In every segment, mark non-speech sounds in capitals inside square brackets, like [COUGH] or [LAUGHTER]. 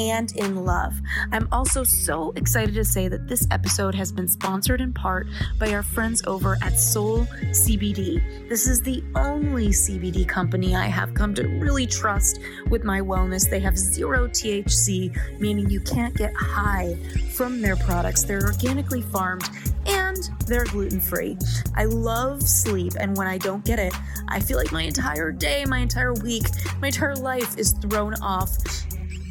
and in love. I'm also so excited to say that this episode has been sponsored in part by our friends over at Soul CBD. This is the only CBD company I have come to really trust with my wellness. They have zero THC, meaning you can't get high from their products. They're organically farmed and they're gluten free. I love sleep, and when I don't get it, I feel like my entire day, my entire week, my entire life is thrown off.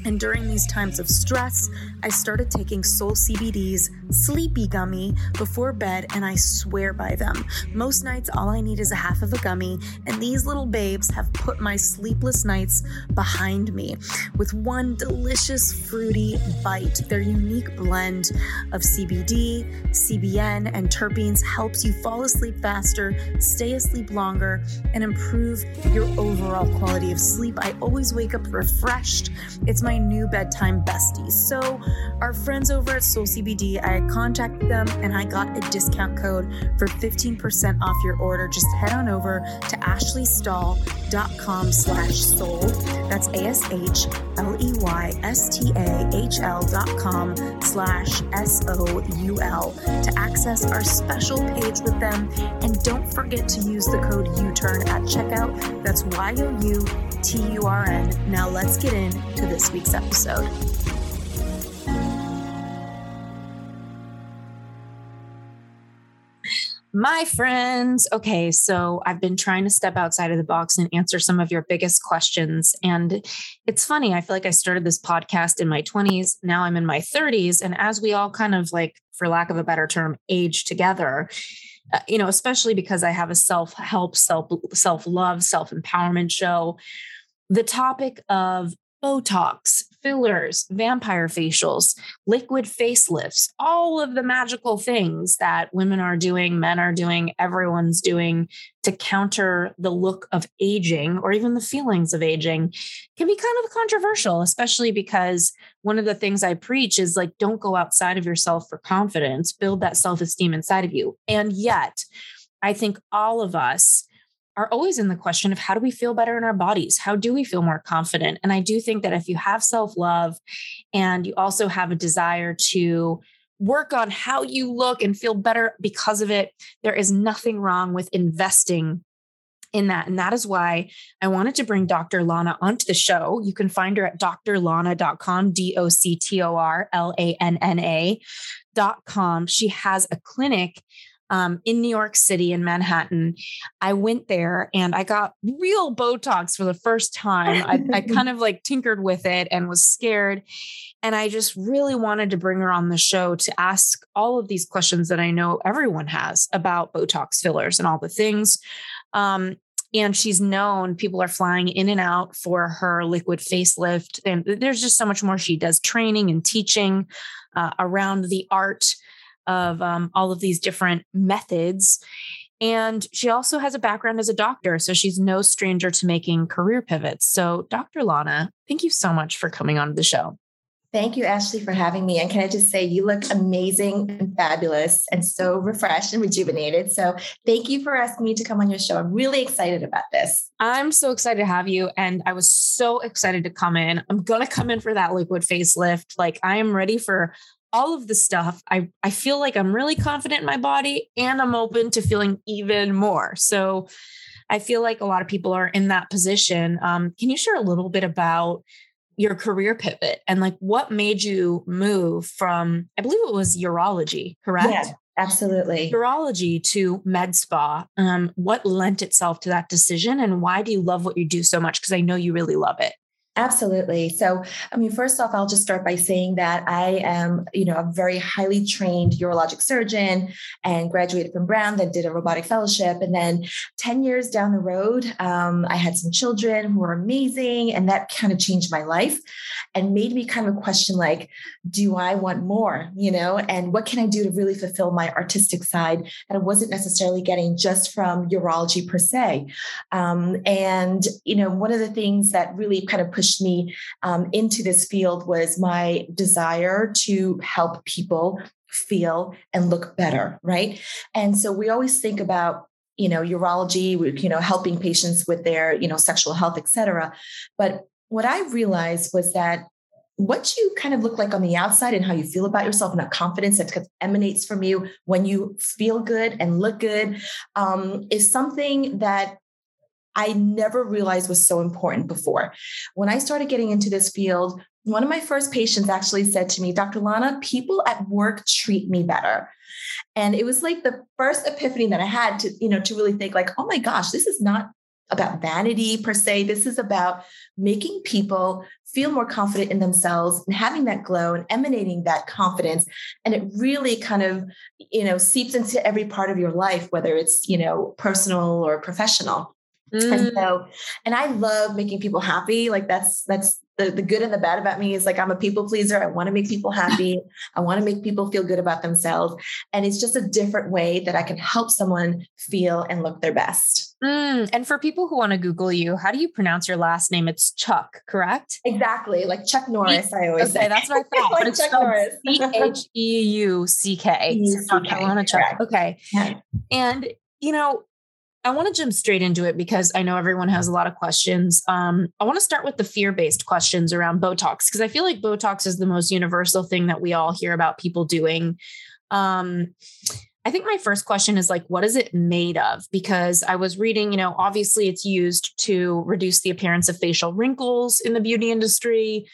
And during these times of stress, I started taking Soul CBD's Sleepy Gummy before bed, and I swear by them. Most nights, all I need is a half of a gummy, and these little babes have put my sleepless nights behind me with one delicious fruity bite. Their unique blend of CBD, CBN, and terpenes helps you fall asleep faster, stay asleep longer, and improve your overall quality of sleep. I always wake up refreshed. It's my new bedtime bestie. So, our friends over at Soul CBD, I contacted them and I got a discount code for 15% off your order. Just head on over to ashleystahl.com slash soul. That's A-S-H-L-E-Y-S-T-A-H-L dot com slash S-O-U-L to access our special page with them. And don't forget to use the code U-TURN at checkout. That's Y-O-U-T-U-R-N. Now let's get into this week's episode. My friends, okay, so I've been trying to step outside of the box and answer some of your biggest questions. And it's funny, I feel like I started this podcast in my 20s. Now I'm in my 30s. And as we all kind of like, for lack of a better term, age together, uh, you know, especially because I have a self help, self self love, self empowerment show, the topic of Botox, fillers, vampire facials, liquid facelifts, all of the magical things that women are doing, men are doing, everyone's doing to counter the look of aging or even the feelings of aging can be kind of controversial, especially because one of the things I preach is like, don't go outside of yourself for confidence, build that self esteem inside of you. And yet, I think all of us are always in the question of how do we feel better in our bodies? How do we feel more confident? And I do think that if you have self love and you also have a desire to work on how you look and feel better because of it, there is nothing wrong with investing in that. And that is why I wanted to bring Dr. Lanna onto the show. You can find her at doctorlanna.com, D O C T O R L A N N A.com. She has a clinic um, in New York City in Manhattan. I went there and I got real Botox for the first time. I, I [LAUGHS] kind of like tinkered with it and was scared. And I just really wanted to bring her on the show to ask all of these questions that I know everyone has about Botox fillers and all the things. Um, and she's known people are flying in and out for her liquid facelift and there's just so much more she does training and teaching uh, around the art of um, all of these different methods. And she also has a background as a doctor. So she's no stranger to making career pivots. So, Dr. Lanna, thank you so much for coming on the show. Thank you, Ashley, for having me. And can I just say, you look amazing and fabulous and so refreshed and rejuvenated. So, thank you for asking me to come on your show. I'm really excited about this. I'm so excited to have you. And I was so excited to come in. I'm going to come in for that liquid facelift. Like, I am ready for all of the stuff, I, I feel like I'm really confident in my body and I'm open to feeling even more. So I feel like a lot of people are in that position. Um, can you share a little bit about your career pivot and like what made you move from, I believe it was urology, correct? Yeah, absolutely. Urology to med spa. Um, what lent itself to that decision and why do you love what you do so much? Because I know you really love it. Absolutely. So, I mean, first off, I'll just start by saying that I am, you know, a very highly trained urologic surgeon and graduated from Brown, then did a robotic fellowship. And then 10 years down the road, um, I had some children who were amazing. And that kind of changed my life and made me kind of question like, do I want more, you know, and what can I do to really fulfill my artistic side that I wasn't necessarily getting just from urology per se. Um, and, you know, one of the things that really kind of pushed pushed me um, into this field was my desire to help people feel and look better, right? And so we always think about you know urology you know helping patients with their you know sexual health et cetera but what i realized was that what you kind of look like on the outside and how you feel about yourself and that confidence that emanates from you when you feel good and look good um, is something that I never realized was so important before. When I started getting into this field, one of my first patients actually said to me, Dr. Lanna, people at work treat me better. And it was like the first epiphany that I had to, you know, to really think like, oh my gosh, this is not about vanity per se. This is about making people feel more confident in themselves and having that glow and emanating that confidence. And it really kind of, you know, seeps into every part of your life, whether it's, you know, personal or professional. Mm. And so, and I love making people happy. Like that's that's the, the good and the bad about me is like I'm a people pleaser. I want to make people happy. I want to make people feel good about themselves. And it's just a different way that I can help someone feel and look their best. Mm. And for people who want to Google you, how do you pronounce your last name? It's Chuck, correct? Exactly. Like Chuck Norris, I always okay, say. That's what I [LAUGHS] thought. like Chuck Norris. [LAUGHS] C H E U C K. I want to Chuck. Okay. Yeah. And you know, I want to jump straight into it because I know everyone has a lot of questions. Um, I want to start with the fear based questions around Botox because I feel like Botox is the most universal thing that we all hear about people doing. Um, I think my first question is like, what is it made of? Because I was reading, you know, obviously it's used to reduce the appearance of facial wrinkles in the beauty industry.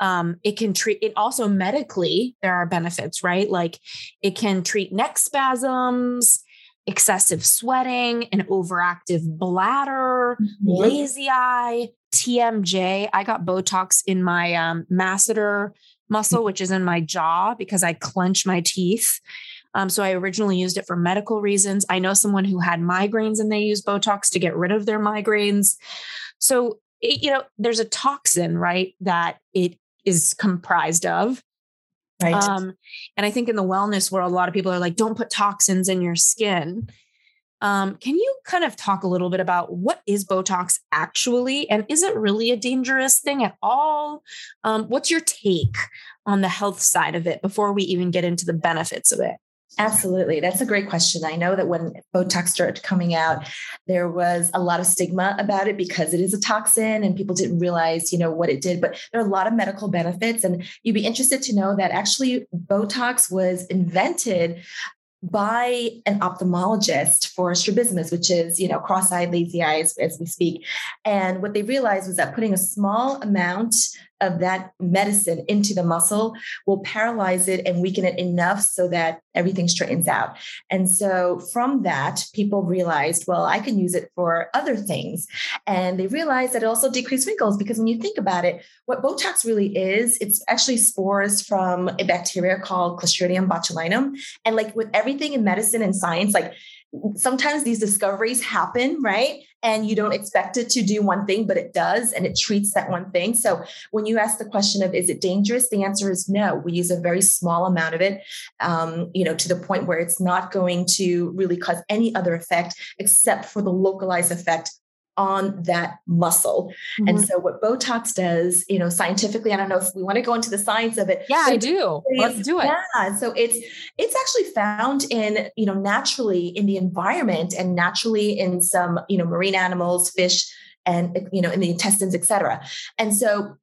Um, it can treat it also medically, there are benefits, right? Like it can treat neck spasms excessive sweating, an overactive bladder, mm-hmm. lazy eye, TMJ. I got Botox in my um, masseter muscle, which is in my jaw because I clench my teeth. Um, so I originally used it for medical reasons. I know someone who had migraines and they use Botox to get rid of their migraines. So, it, you know, there's a toxin, right, that it is comprised of. Right. Um, and I think in the wellness world, a lot of people are like, don't put toxins in your skin. Um, can you kind of talk a little bit about what is Botox actually? And is it really a dangerous thing at all? Um, what's your take on the health side of it before we even get into the benefits of it? Absolutely. That's a great question. I know that when Botox started coming out, there was a lot of stigma about it because it is a toxin and people didn't realize, you know, what it did, but there are a lot of medical benefits. And you'd be interested to know that actually Botox was invented by an ophthalmologist for strabismus, which is, you know, cross-eyed lazy eyes as we speak. And what they realized was that putting a small amount of that medicine into the muscle will paralyze it and weaken it enough so that everything straightens out. And so from that, people realized, well, I can use it for other things. And they realized that it also decreased wrinkles because when you think about it, what Botox really is, it's actually spores from a bacteria called Clostridium botulinum. And like with everything in medicine and science, like sometimes these discoveries happen, right? And you don't expect it to do one thing, but it does, and it treats that one thing. So when you ask the question of is it dangerous, the answer is no. We use a very small amount of it, um, you know, to the point where it's not going to really cause any other effect except for the localized effect on that muscle. Mm-hmm. And so what Botox does, you know, scientifically, I don't know if we want to go into the science of it. Yeah, I do. Let's do it. Yeah. So it's it's actually found in, you know, naturally in the environment and naturally in some, you know, marine animals, fish, and you know, in the intestines, et cetera. And so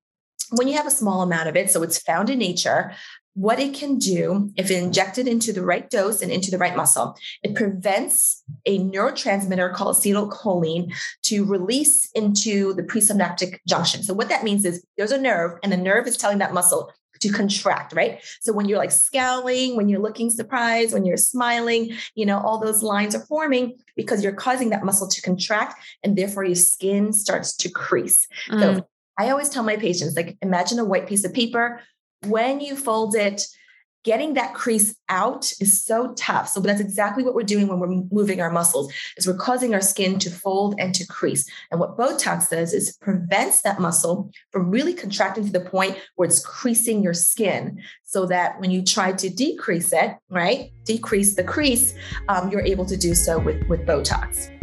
when you have a small amount of it, so it's found in nature, what it can do if injected into the right dose and into the right muscle it prevents a neurotransmitter called acetylcholine to release into the presynaptic junction so what that means is there's a nerve and the nerve is telling that muscle to contract right so when you're like scowling when you're looking surprised when you're smiling you know all those lines are forming because you're causing that muscle to contract and therefore your skin starts to crease mm. so I always tell my patients, like, imagine a white piece of paper. When you fold it, getting that crease out is so tough. So that's exactly what we're doing when we're moving our muscles is we're causing our skin to fold and to crease. And what Botox does is prevents that muscle from really contracting to the point where it's creasing your skin so that when you try to decrease it, right, decrease the crease, um, you're able to do so with, with Botox.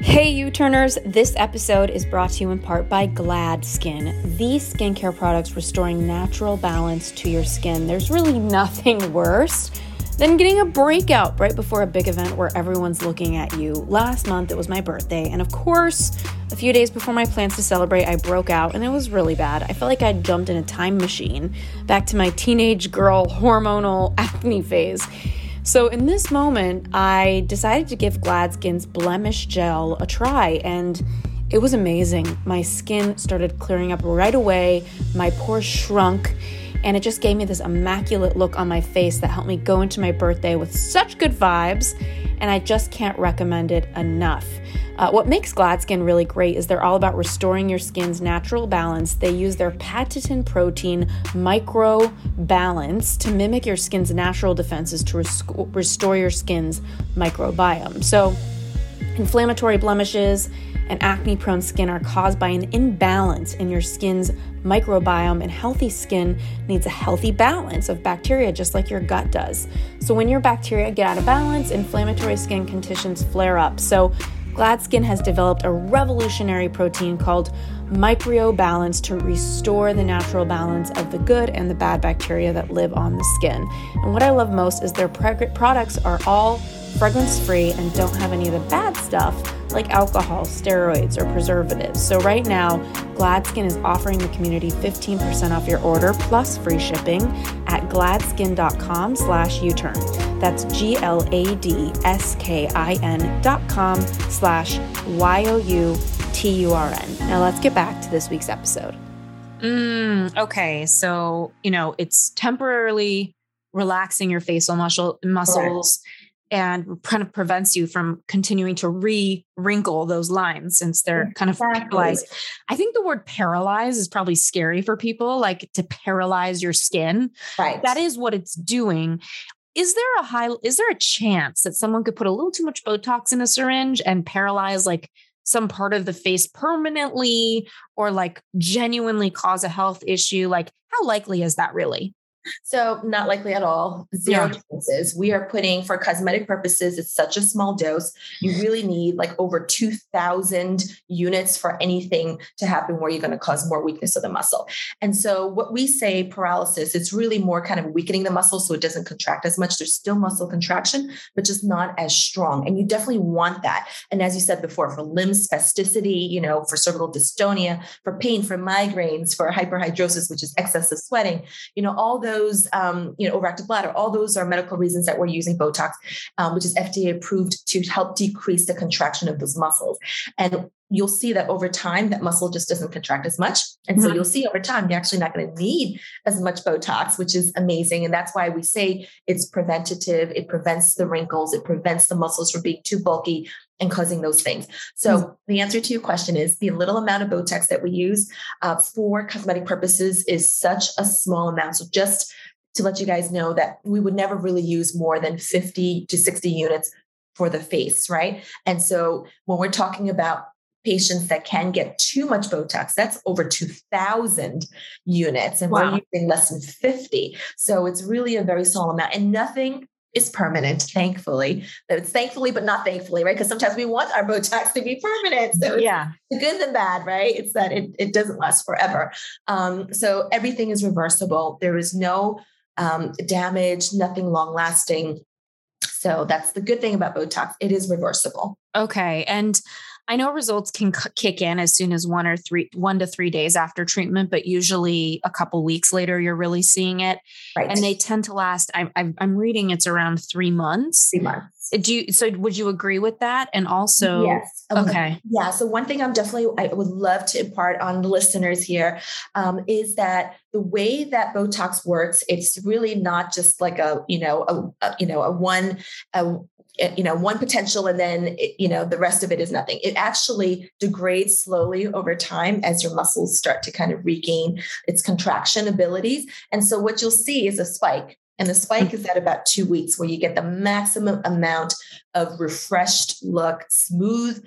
Hey, U Turners! This episode is brought to you in part by Gladskin, the skincare products restoring natural balance to your skin. There's really nothing worse than getting a breakout right before a big event where everyone's looking at you. Last month, it was my birthday, and of course, a few days before my plans to celebrate, I broke out, and it was really bad. I felt like I'd jumped in a time machine back to my teenage girl hormonal acne phase. So, in this moment, I decided to give Gladskin's Blemish Gel a try, and it was amazing. My skin started clearing up right away, my pores shrunk, and it just gave me this immaculate look on my face that helped me go into my birthday with such good vibes, and I just can't recommend it enough. Uh, what makes Gladskin really great is they're all about restoring your skin's natural balance. They use their patented protein micro balance to mimic your skin's natural defenses to res- restore your skin's microbiome. So, inflammatory blemishes and acne prone skin are caused by an imbalance in your skin's microbiome, and healthy skin needs a healthy balance of bacteria, just like your gut does. So, when your bacteria get out of balance, inflammatory skin conditions flare up. So, Gladskin has developed a revolutionary protein called MicroBalance to restore the natural balance of the good and the bad bacteria that live on the skin. And what I love most is their products are all fragrance free and don't have any of the bad stuff like alcohol, steroids, or preservatives. So right now, Gladskin is offering the community 15% off your order plus free shipping at gladskin.com slash U-turn. That's G-L-A-D-S-K-I-N dot com slash Y-O-U-T-U-R-N. Now let's get back to this week's episode. Mm, okay. So, you know, it's temporarily relaxing your facial muscle muscles. Right and kind of prevents you from continuing to re wrinkle those lines since they're kind of exactly. paralyzed. I think the word paralyze is probably scary for people, like to paralyze your skin. Right. That is what it's doing. Is there a high, is there a chance that someone could put a little too much Botox in a syringe and paralyze like some part of the face permanently or like genuinely cause a health issue? Like, how likely is that really? So, not likely at all. Zero yeah. chances. We are putting for cosmetic purposes, it's such a small dose. You really need like over 2,000 units for anything to happen where you're going to cause more weakness of the muscle. And so, what we say paralysis, it's really more kind of weakening the muscle so it doesn't contract as much. There's still muscle contraction, but just not as strong. And you definitely want that. And as you said before, for limb spasticity, you know, for cervical dystonia, for pain, for migraines, for hyperhidrosis, which is excessive sweating, you know, all those those, um, you know, overactive bladder, all those are medical reasons that we're using Botox, um, which is FDA approved to help decrease the contraction of those muscles. And you'll see that over time, that muscle just doesn't contract as much. And so mm-hmm. you'll see over time, you're actually not going to need as much Botox, which is amazing. And that's why we say it's preventative. It prevents the wrinkles. It prevents the muscles from being too bulky and causing those things. So mm-hmm. the answer to your question is the little amount of Botox that we use uh, for cosmetic purposes is such a small amount. So just to let you guys know that we would never really use more than 50 to 60 units for the face, right? And so when we're talking about patients that can get too much Botox, that's over 2,000 units, and wow. we're using less than 50. So it's really a very small amount, and nothing is permanent, thankfully. It's thankfully, but not thankfully, right? Because sometimes we want our Botox to be permanent. So yeah, the good and bad, right? It's that it, it doesn't last forever. Um, so everything is reversible. There is no um, damage, nothing long lasting. So that's the good thing about Botox. It is reversible. Okay. And I know results can c- kick in as soon as one or three, one to three days after treatment, but usually a couple weeks later, you're really seeing it. Right. And they tend to last. I, I'm reading it's around three months. Three months. Do you, so would you agree with that? And also, yes. Um, okay. Yeah. So one thing I'm definitely, I would love to impart on the listeners here um, is that the way that Botox works, it's really not just like a, you know, a, a you know, a one, a Eh, you know one potential and then it, you know the rest of it is nothing. It actually degrades slowly over time as your muscles start to kind of regain its contraction abilities. And so what you'll see is a spike and the spike is at about two weeks where you get the maximum amount of refreshed look smooth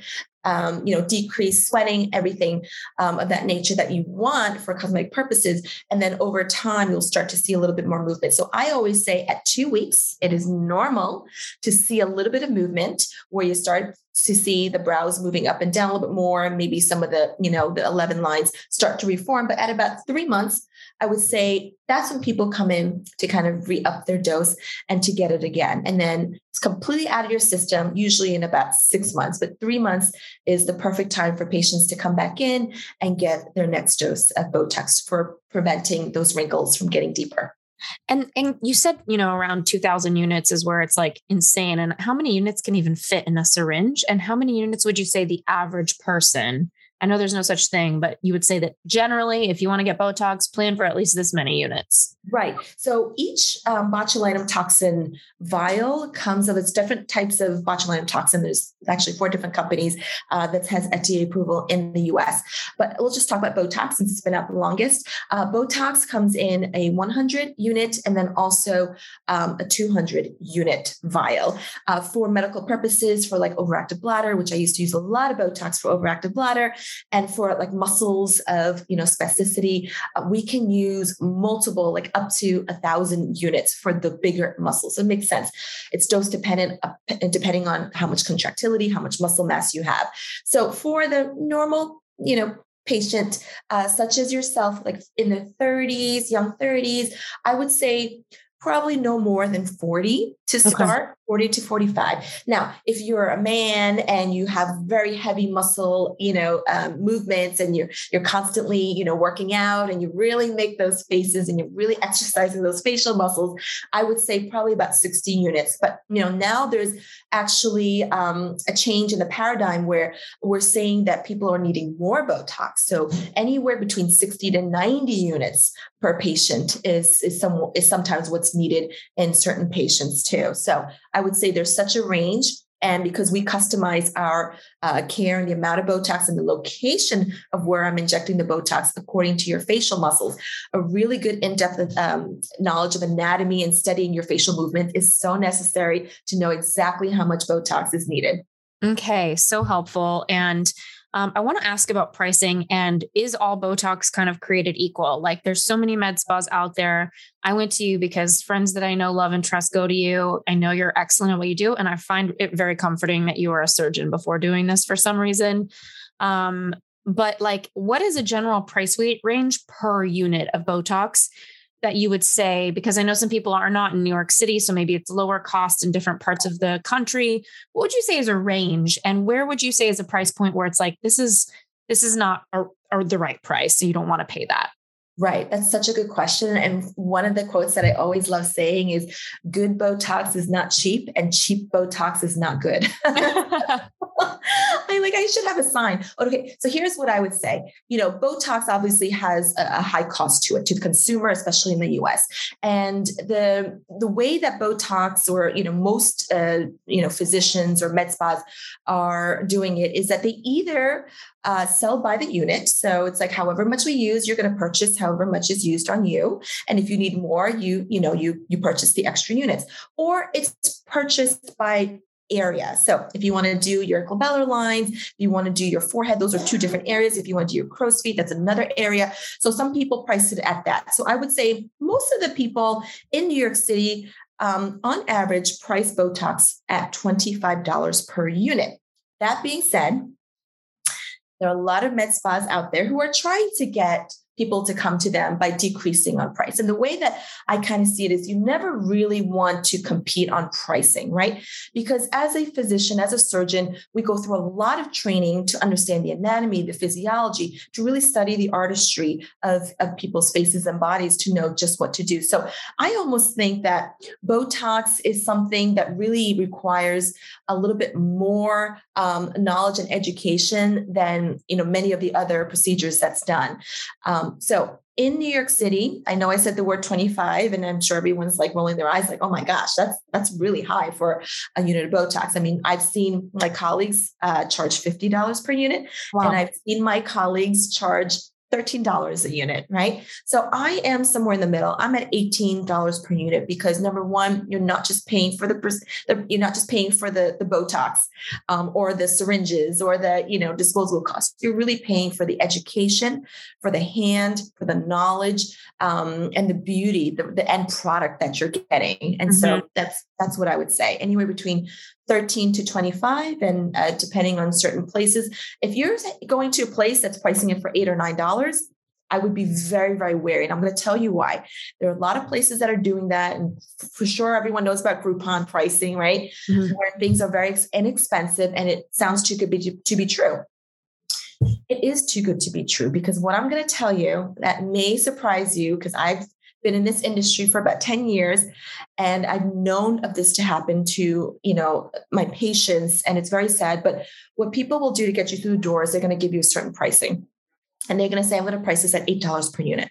um, you know, decrease sweating, everything um, of that nature that you want for cosmetic purposes. And then over time, you'll start to see a little bit more movement. So I always say at two weeks, it is normal to see a little bit of movement where you start to see the brows moving up and down a little bit more. Maybe some of the, you know, the 11 lines start to reform. But at about three months, I would say that's when people come in to kind of re up their dose and to get it again. And then it's completely out of your system, usually in about six months. But three months is the perfect time for patients to come back in and get their next dose of Botox for preventing those wrinkles from getting deeper. And and you said, you know, around 2000 units is where it's like insane and how many units can even fit in a syringe and how many units would you say the average person I know there's no such thing, but you would say that generally, if you want to get Botox, plan for at least this many units. Right. So each um, botulinum toxin vial comes of its different types of botulinum toxin. There's actually four different companies uh, that has FDA approval in the US. But we'll just talk about Botox since it's been out the longest. Uh, Botox comes in a 100 unit and then also um, a 200 unit vial uh, for medical purposes, for like overactive bladder, which I used to use a lot of Botox for overactive bladder and for like muscles of you know spasticity uh, we can use multiple like up to a thousand units for the bigger muscles. It makes sense. It's dose dependent uh, depending on how much contractility how much muscle mass you have. So for the normal you know patient uh, such as yourself like in the 30s young 30s i would say probably no more than 40 to okay. Start 40 to 45 now if you're a man and you have very heavy muscle you know um, movements and you're you're constantly you know working out and you really make those faces and you're really [LAUGHS] exercising those facial muscles i would say probably about 60 units. But you know now there's actually um, a change in the paradigm where we're saying that people are needing more botox. So anywhere between 60 to 90 units per patient is is some is sometimes what's needed in certain patients too. So I would say there's such a range. And because we customize our uh, care and the amount of Botox and the location of where I'm injecting the Botox according to your facial muscles, a really good in depth um, knowledge of anatomy and studying your facial movement is so necessary to know exactly how much Botox is needed. Okay, so helpful. And um, I want to ask about pricing and is all Botox kind of created equal? Like there's so many med spas out there. I went to you because friends that I know, love, and trust go to you. I know you're excellent at what you do. And I find it very comforting that you are a surgeon before doing this for some reason. Um, but like, what is a general price weight range per unit of Botox? That you would say because i know some people are not in new york city so maybe it's lower cost in different parts of the country. What would you say is a range and where would you say is a price point where it's like this is this is not a, the right price so you don't want to pay that Right. That's such a good question. And one of the quotes that I always love saying is good Botox is not cheap and cheap Botox is not good. [LAUGHS] I like I should have a sign. Okay, so here's what I would say. You know, Botox obviously has a, high cost to it to the consumer, especially in the U.S. And the the way that Botox or you know most uh, you know physicians or med spas are doing it is that they either uh, sell by the unit. So it's like however much we use, you're going to purchase however much is used on you. And if you need more, you you know you you purchase the extra units, or it's purchased by area. So if you want to do your glabellar lines, you want to do your forehead, those are two different areas. If you want to do your crow's feet, that's another area. So some people price it at that. So I would say most of the people in New York City, um, on average, price Botox at $25 per unit. That being said, there are a lot of med spas out there who are trying to get people to come to them by decreasing on price. And the way that I kind of see it is you never really want to compete on pricing, right? Because as a physician, as a surgeon, we go through a lot of training to understand the anatomy, the physiology, to really study the artistry of, of people's faces and bodies to know just what to do. So I almost think that Botox is something that really requires a little bit more um, knowledge and education than you know many of the other procedures that's done. Um, so in New York City, I know I said the word 25, and I'm sure everyone's like rolling their eyes, like, oh my gosh, that's that's really high for a unit of Botox. I mean, I've seen my colleagues uh, charge $50 per unit, wow. and I've seen my colleagues charge $13 a unit, right? So I am somewhere in the middle. I'm at $18 per unit because number one, you're not just paying for the, you're not just paying for the, the Botox um, or the syringes or the, you know, disposable costs. You're really paying for the education, for the hand, for the knowledge, um, and the beauty, the, the end product that you're getting. And mm-hmm. so that's, that's what I would say. Anywhere between 13 to 25 and uh, depending on certain places. If you're going to a place that's pricing it for eight or nine dollars i would be very very wary and i'm going to tell you why. There are a lot of places that are doing that and for sure everyone knows about groupon pricing right? Mm-hmm. where things are very inexpensive and it sounds too good to, to be true. It is too good to be true because what i'm going to tell you that may surprise you because i've been in this industry for about 10 years and I've known of this to happen to, you know, my patients and it's very sad, but what people will do to get you through the door is they're going to give you a certain pricing. And they're going to say, I'm going to price this at $8 per unit.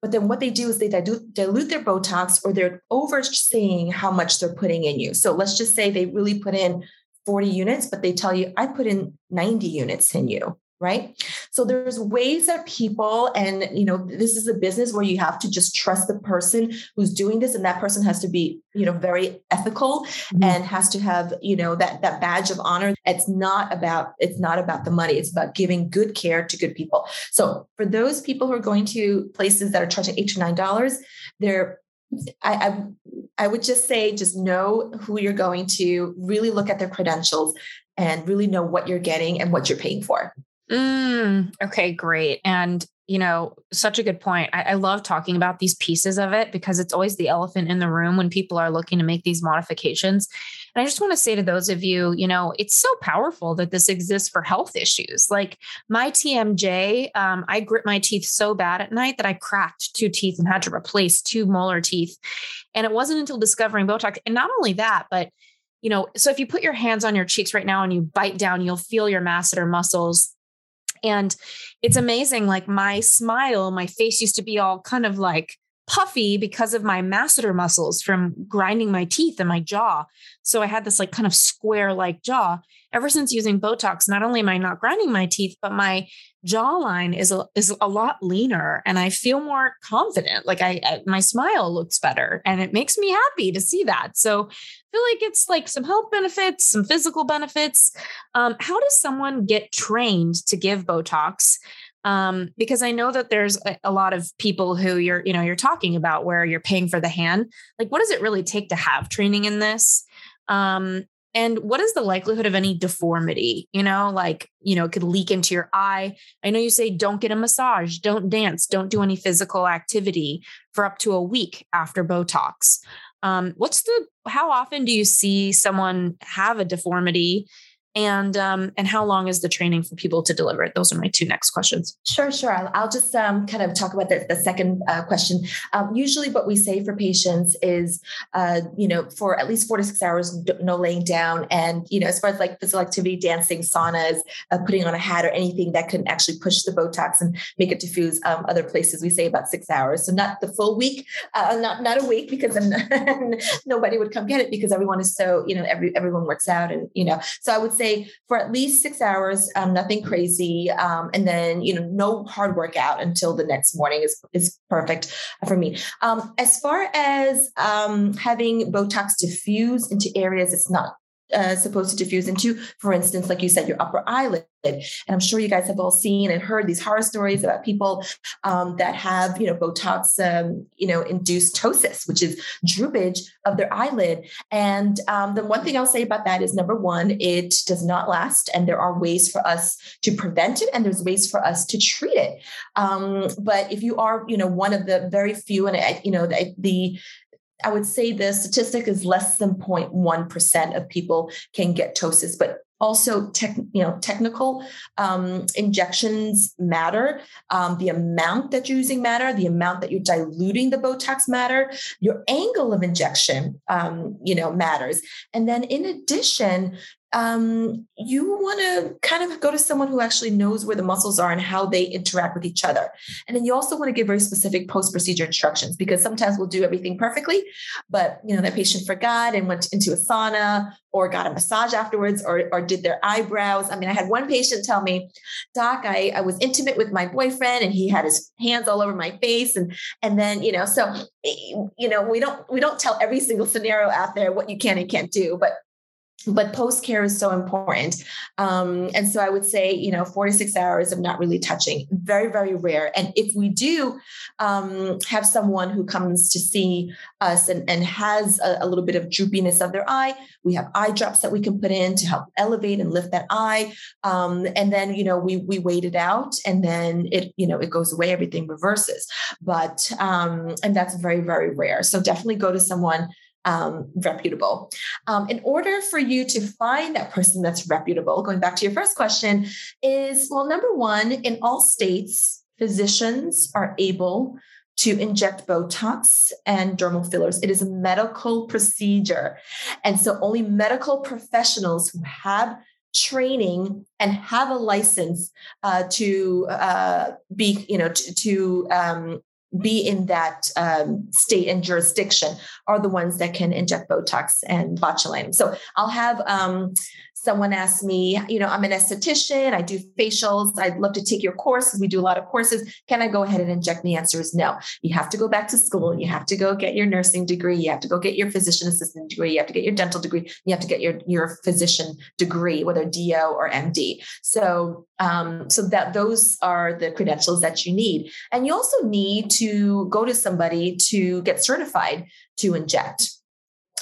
But then what they do is they dilute, dilute their Botox or they're overseeing how much they're putting in you. So let's just say they really put in 40 units, but they tell you, I put in 90 units in you right? So there's ways that people and you know this is a business where you have to just trust the person who's doing this and that person has to be you know very ethical mm-hmm. and has to have you know that that badge of honor. It's not about it's not about the money. It's about giving good care to good people. So for those people who are going to places that are charging eight to nine dollars they're I, I, I would just say just know who you're going to really look at their credentials and really know what you're getting and what you're paying for Mm, okay, great. And, you know, such a good point. I, I, love talking about these pieces of it because it's always the elephant in the room when people are looking to make these modifications. And I just want to say to those of you, you know, it's so powerful that this exists for health issues. Like my TMJ, um, I grit my teeth so bad at night that I cracked two teeth and had to replace two molar teeth. And it wasn't until discovering Botox. And not only that, but you know, so if you put your hands on your cheeks right now and you bite down, you'll feel your masseter muscles and it's amazing. Like my smile, my face used to be all kind of like puffy because of my masseter muscles from grinding my teeth and my jaw. So I had this like kind of square like jaw. Ever since using Botox, not only am I not grinding my teeth, but my jawline is a, is a lot leaner and I feel more confident. Like I, I my smile looks better and it makes me happy to see that. So I feel like it's like some health benefits, some physical benefits. Um, how does someone get trained to give Botox? Um, because I know that there's a, a, lot of people who you're, you know, you're talking about where you're paying for the hand. Like, what does it really take to have training in this? Um, and what is the likelihood of any deformity? You know, like, you know, it could leak into your eye. I know you say don't get a massage, don't dance, don't do any physical activity for up to a week after Botox. Um, what's the how often do you see someone have a deformity and um, and how long is the training for people to deliver it? Those are my two next questions. Sure, sure. I'll, I'll just um, kind of talk about the, the second uh, question. Um, usually, what we say for patients is, uh, you know, for at least four to six hours, no laying down, and you know, as far as like physical activity, dancing, saunas, uh, putting on a hat, or anything that can actually push the Botox and make it diffuse. Um, other places we say about six hours, so not the full week, uh, not not a week because [LAUGHS] nobody would come get it because everyone is so you know every everyone works out and you know. So I would say say for at least six hours, um, nothing crazy. Um, and then, you know, no hard workout until the next morning is, is perfect for me. Um, as far as um, having Botox diffuse into areas it's not uh, supposed to diffuse into, for instance, like you said, your upper eyelid. And I'm sure you guys have all seen and heard these horror stories about people um, that have, you know, Botox, um, you know, induced ptosis, which is droopage of their eyelid. And um, the one thing I'll say about that is number one, it does not last, and there are ways for us to prevent it, and there's ways for us to treat it. Um, but if you are, you know, one of the very few, and you know, the, the I would say the statistic is less than 0.1% of people can get ptosis, but also tech, you know, technical um, injections matter. Um, the amount that you're using matter, the amount that you're diluting the Botox matter, your angle of injection, um, you know, matters. And then in addition, um, you want to kind of go to someone who actually knows where the muscles are and how they interact with each other. And then you also want to give very specific post procedure instructions because sometimes we'll do everything perfectly, but you know that patient forgot and went into a sauna or got a massage afterwards or, or did their eyebrows. I mean, I had one patient tell me, Doc, I, I was intimate with my boyfriend and he had his hands all over my face. And and then, you know, so you know, we don't we don't tell every single scenario out there what you can and can't do, but but post care is so important. Um, and so I would say, you know, four to six hours of not really touching, very, very rare. And if we do um, have someone who comes to see us and, and has a, a, little bit of droopiness of their eye, we have eye drops that we can put in to help elevate and lift that eye. Um, and then, you know, we we wait it out and then it, you know, it goes away, everything reverses. But um, and that's very, very rare. So definitely go to someone um, reputable. Um, in order for you to find that person that's reputable, going back to your first question, is well, number one, in all states, physicians are able to inject Botox and dermal fillers. It is a medical procedure. And so only medical professionals who have training and have a license uh, to uh, be, you know, to, to um, be in that um, state and jurisdiction are the ones that can inject Botox and botulinum. So I'll have um, someone asked me, you know, I'm an esthetician, I do facials, I'd love to take your course. We do a lot of courses. Can I go ahead and inject? the answer is no. You have to go back to school. You have to go get your nursing degree. You have to go get your physician assistant degree. You have to get your dental degree. You have to get your, your physician degree, whether DO or MD. So, um, so that those are the credentials that you need. And you also need to go to somebody to get certified to inject.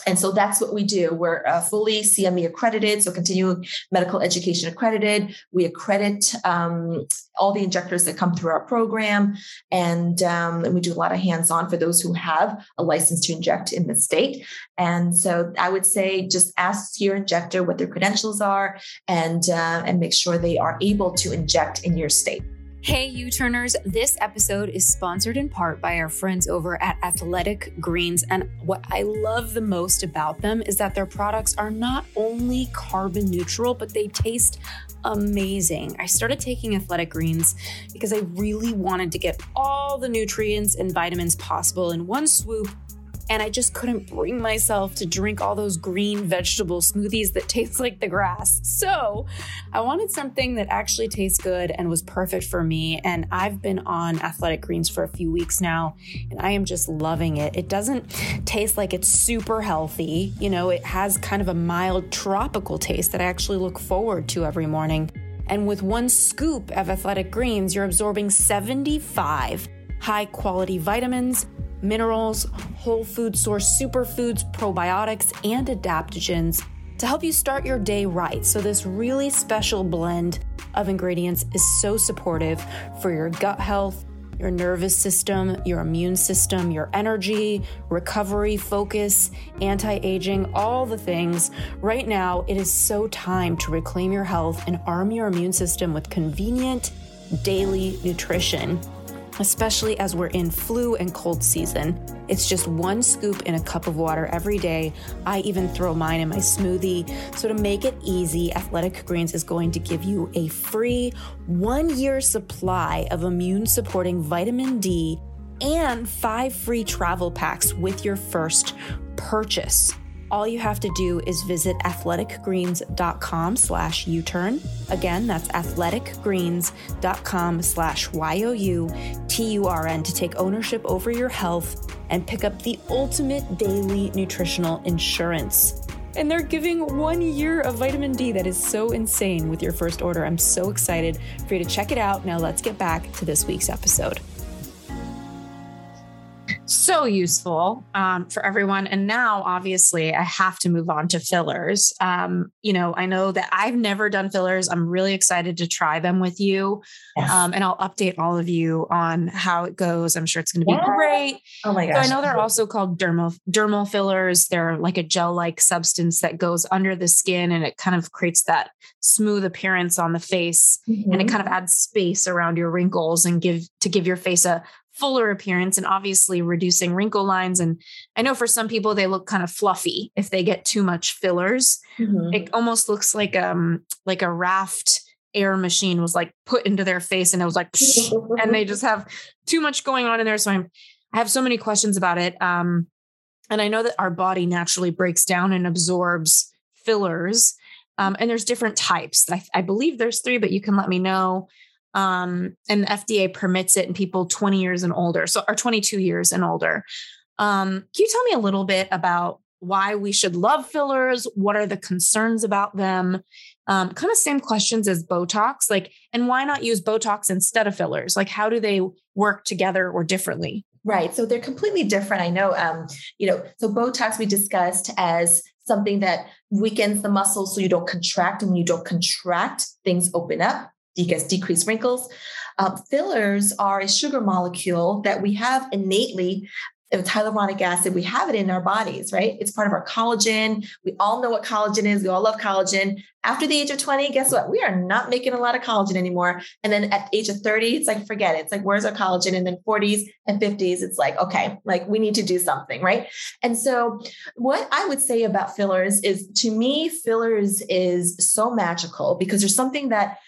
And so that's what we do. We're uh, fully CME accredited, so continuing medical education accredited. We accredit um, all the injectors that come through our program, and, um, and we do a lot of hands-on for those who have a license to inject in the state. And so I would say just ask your injector what their credentials are, and uh, and make sure they are able to inject in your state. Hey, U Turners. This episode is sponsored in part by our friends over at Athletic Greens. And what I love the most about them is that their products are not only carbon neutral, but they taste amazing. I started taking Athletic Greens because I really wanted to get all the nutrients and vitamins possible in one swoop and I just couldn't bring myself to drink all those green vegetable smoothies that taste like the grass. So I wanted something that actually tastes good and was perfect for me. And I've been on Athletic Greens for a few weeks now, and I am just loving it. It doesn't taste like it's super healthy, you know, it has kind of a mild tropical taste that I actually look forward to every morning. And with one scoop of Athletic Greens, you're absorbing 75 high quality vitamins minerals, whole food source superfoods, probiotics, and adaptogens to help you start your day right. So, this really special blend of ingredients is so supportive for your gut health, your nervous system, your immune system, your energy, recovery, focus, anti aging, all the things. Right now, it is so time to reclaim your health and arm your immune system with convenient daily nutrition especially as we're in flu and cold season. It's just one scoop in a cup of water every day. I even throw mine in my smoothie. So, to make it easy, Athletic Greens is going to give you a free one year supply of immune supporting vitamin D and five free travel packs with your first purchase all you have to do is visit athleticgreens.com slash U-turn. Again, that's athleticgreens.com slash Y-O-U-T-U-R-N to take ownership over your health and pick up the ultimate daily nutritional insurance. And they're giving one year of vitamin D. That is so insane with your first order. I'm so excited for you to check it out. Now let's get back to this week's episode so useful um, for everyone. And now, obviously, I have to move on to fillers. Um, you know, I know that I've never done fillers. I'm really excited to try them with you. Yes. Um, and I'll update all of you on how it goes. I'm sure it's going to be yeah. great. Oh my gosh. So I know they're also called dermal dermal fillers. They're like a gel-like substance that goes under the skin and it kind of creates that smooth appearance on the face. Mm-hmm. And it mm-hmm. kind of adds space around your wrinkles and give to give your face a fuller appearance and obviously reducing wrinkle lines. And I know for some people they look kind of fluffy if they get too much fillers. Mm-hmm. It almost looks like um like a raft air machine was like put into their face and it was like and they just have too much going on in there. So I'm I have so many questions about it. Um and I know that our body naturally breaks down and absorbs fillers. Um, and there's different types. I, I believe there's three, but you can let me know um, and FDA permits it in people 20 years and older, so or 22 years and older. Um, can you tell me a little bit about why we should love fillers? What are the concerns about them? Um, kind of same questions as Botox, like, and why not use Botox instead of fillers? Like, how do they work together or differently? Right. So they're completely different. I know, um, you know, so Botox we discussed as something that weakens the muscles so you don't contract. And when you don't contract, things open up decrease, decrease wrinkles. Uh, fillers are a sugar molecule that we have innately it's hyaluronic acid. We have it in our bodies, right? It's part of our collagen. We all know what collagen is. We all love collagen. After the age of 20, guess what? We are not making a lot of collagen anymore. And then at the age of 30, it's like, forget it. It's like, where's our collagen? And then 40s and 50s, it's like, okay, like we need to do something, right? And so, what I would say about fillers is to me, fillers is so magical because there's something that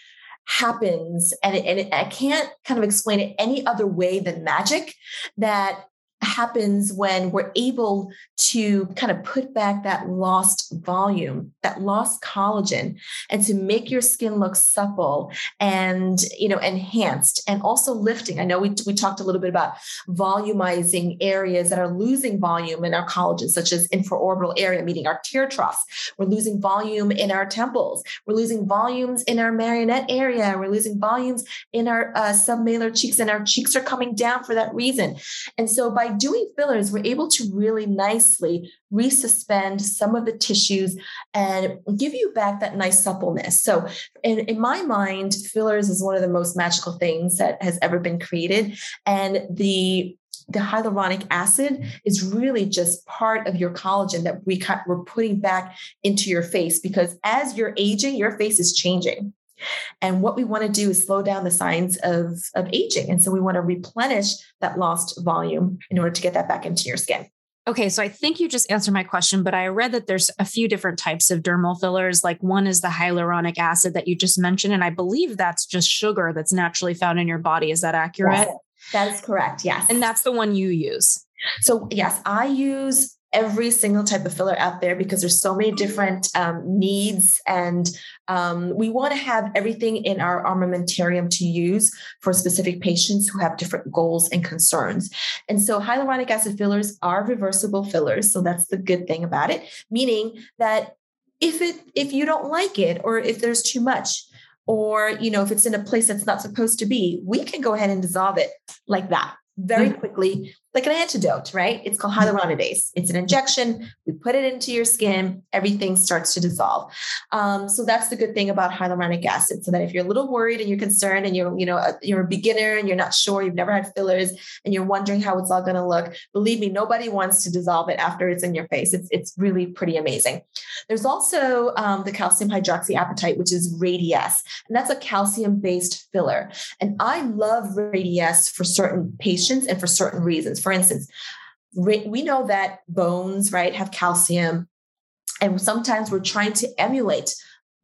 happens and, it, and it, i can't kind of explain it any other way than magic that happens when we're able to kind of put back that lost volume, that lost collagen, and to make your skin look supple and you know enhanced and also lifting. I know we, we talked a little bit about volumizing areas that are losing volume in our collagen, such as infraorbital area, meaning our tear troughs. We're losing volume in our temples. We're losing volumes in our marionette area. We're losing volumes in our uh, submalar cheeks, and our cheeks are coming down for that reason. And so by doing fillers, we're able to really nicely resuspend some of the tissues and give you back that nice suppleness. So, in, in my mind, fillers is one of the most magical things that has ever been created. And the the hyaluronic acid is really just part of your collagen that we cut, we're putting back into your face because as you're aging, your face is changing. And what we want to do is slow down the signs of, of aging. And so we want to replenish that lost volume in order to get that back into your skin. Okay, so I think you just answered my question, but I read that there's a few different types of dermal fillers. Like one is the hyaluronic acid that you just mentioned. And I believe that's just sugar that's naturally found in your body. Is that accurate? Yes, that is correct. Yes. And that's the one you use. So, yes, I use every single type of filler out there because there's so many different um, needs and um, we want to have everything in our armamentarium to use for specific patients who have different goals and concerns and so hyaluronic acid fillers are reversible fillers so that's the good thing about it meaning that if it if you don't like it or if there's too much or you know if it's in a place that's not supposed to be we can go ahead and dissolve it like that very mm. quickly like an antidote, right? It's called hyaluronidase. It's an injection. We put it into your skin, everything starts to dissolve. Um, so that's the good thing about hyaluronic acid. So that if you're a little worried and you're concerned and you're, you know, a, you're a beginner and you're not sure, you've never had fillers and you're wondering how it's all going to look, believe me, nobody wants to dissolve it after it's in your face. It's, it's really pretty amazing. There's also um, the calcium hydroxyapatite, which is Radiesse, and that's a calcium-based filler. And I love Radiesse for certain patients and for certain reasons for instance, we know that bones, right, have calcium. And sometimes we're trying to emulate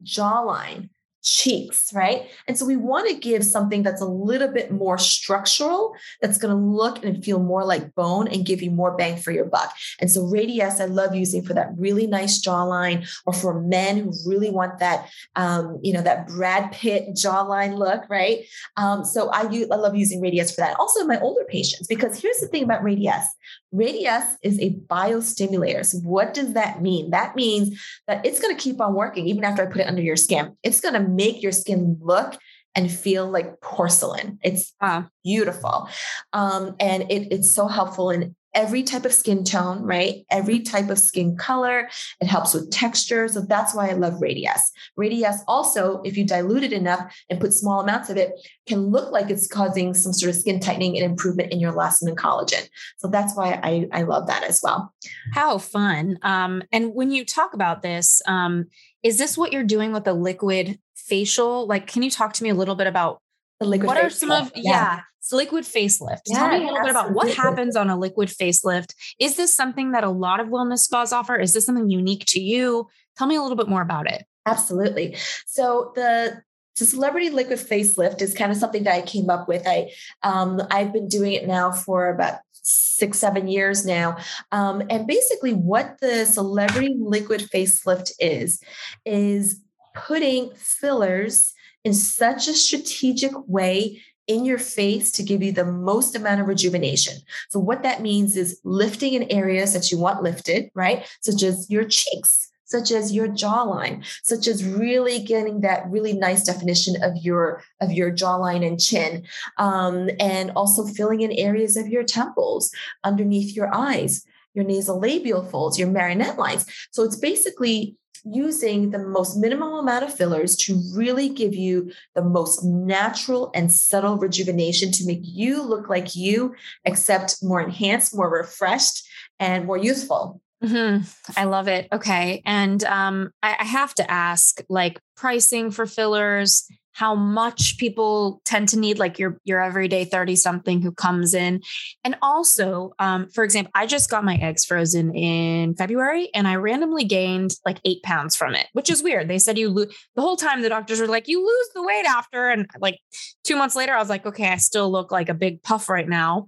jawline cheeks, right? And so we want to give something that's a little bit more structural, that's going to look and feel more like bone and give you more bang for your buck. And so Radiesse, I love using for that really nice jawline, or for men who really want that, um, you know, that Brad Pitt jawline look, right? Um, so I, I love using Radiesse for that. Also, my older patients, because here's the thing about Radiesse. Radiesse is a biostimulator. So what does that mean? That means that it's going to keep on working even after I put it under your skin. It's going to make your skin look and feel like porcelain. It's uh, beautiful. Um, and it, it's so helpful in every type of skin tone, right? Every type of skin color. It helps with texture. So that's why I love Radiesse. Radiesse also, if you dilute it enough and put small amounts of it, can look like it's causing some sort of skin tightening and improvement in your elastin and collagen. So that's why I, I love that as well. How fun. Um, and when you talk about this, um, is this what you're doing with the liquid facial? Like, can you talk to me a little bit about The liquid what are some of yeah. yeah liquid facelift. Yeah, Tell me a little absolutely. bit about what happens on a liquid facelift. Is this something that a lot of wellness spas offer? Is this something unique to you? Tell me a little bit more about it. Absolutely. So the so celebrity liquid facelift is kind of something that I came up with. I um, I've been doing it now for about six seven years now, um, and basically what the celebrity liquid facelift is is putting fillers in such a strategic way in your face to give you the most amount of rejuvenation. So, what that means is lifting in areas that you want lifted, right? Such as your cheeks, such as your jawline, such as really getting that really nice definition of your of your jawline and chin, um, and also filling in areas of your temples, underneath your eyes, your nasolabial folds, your marionette lines. So it's basically using the most minimal amount of fillers to really give you the most natural and subtle rejuvenation to make you look like you, except more enhanced, more refreshed, and more youthful. Mm-hmm. I love it. Okay. And um, I, I have to ask like pricing for fillers how much people tend to need like your your everyday 30 something who comes in. And also um, for example i just got my eggs frozen in february and i randomly gained like eight pounds from it which is weird. They said you lose the whole time the doctors were like you lose the weight after and like two months later i was like okay i still look like a big puff right now.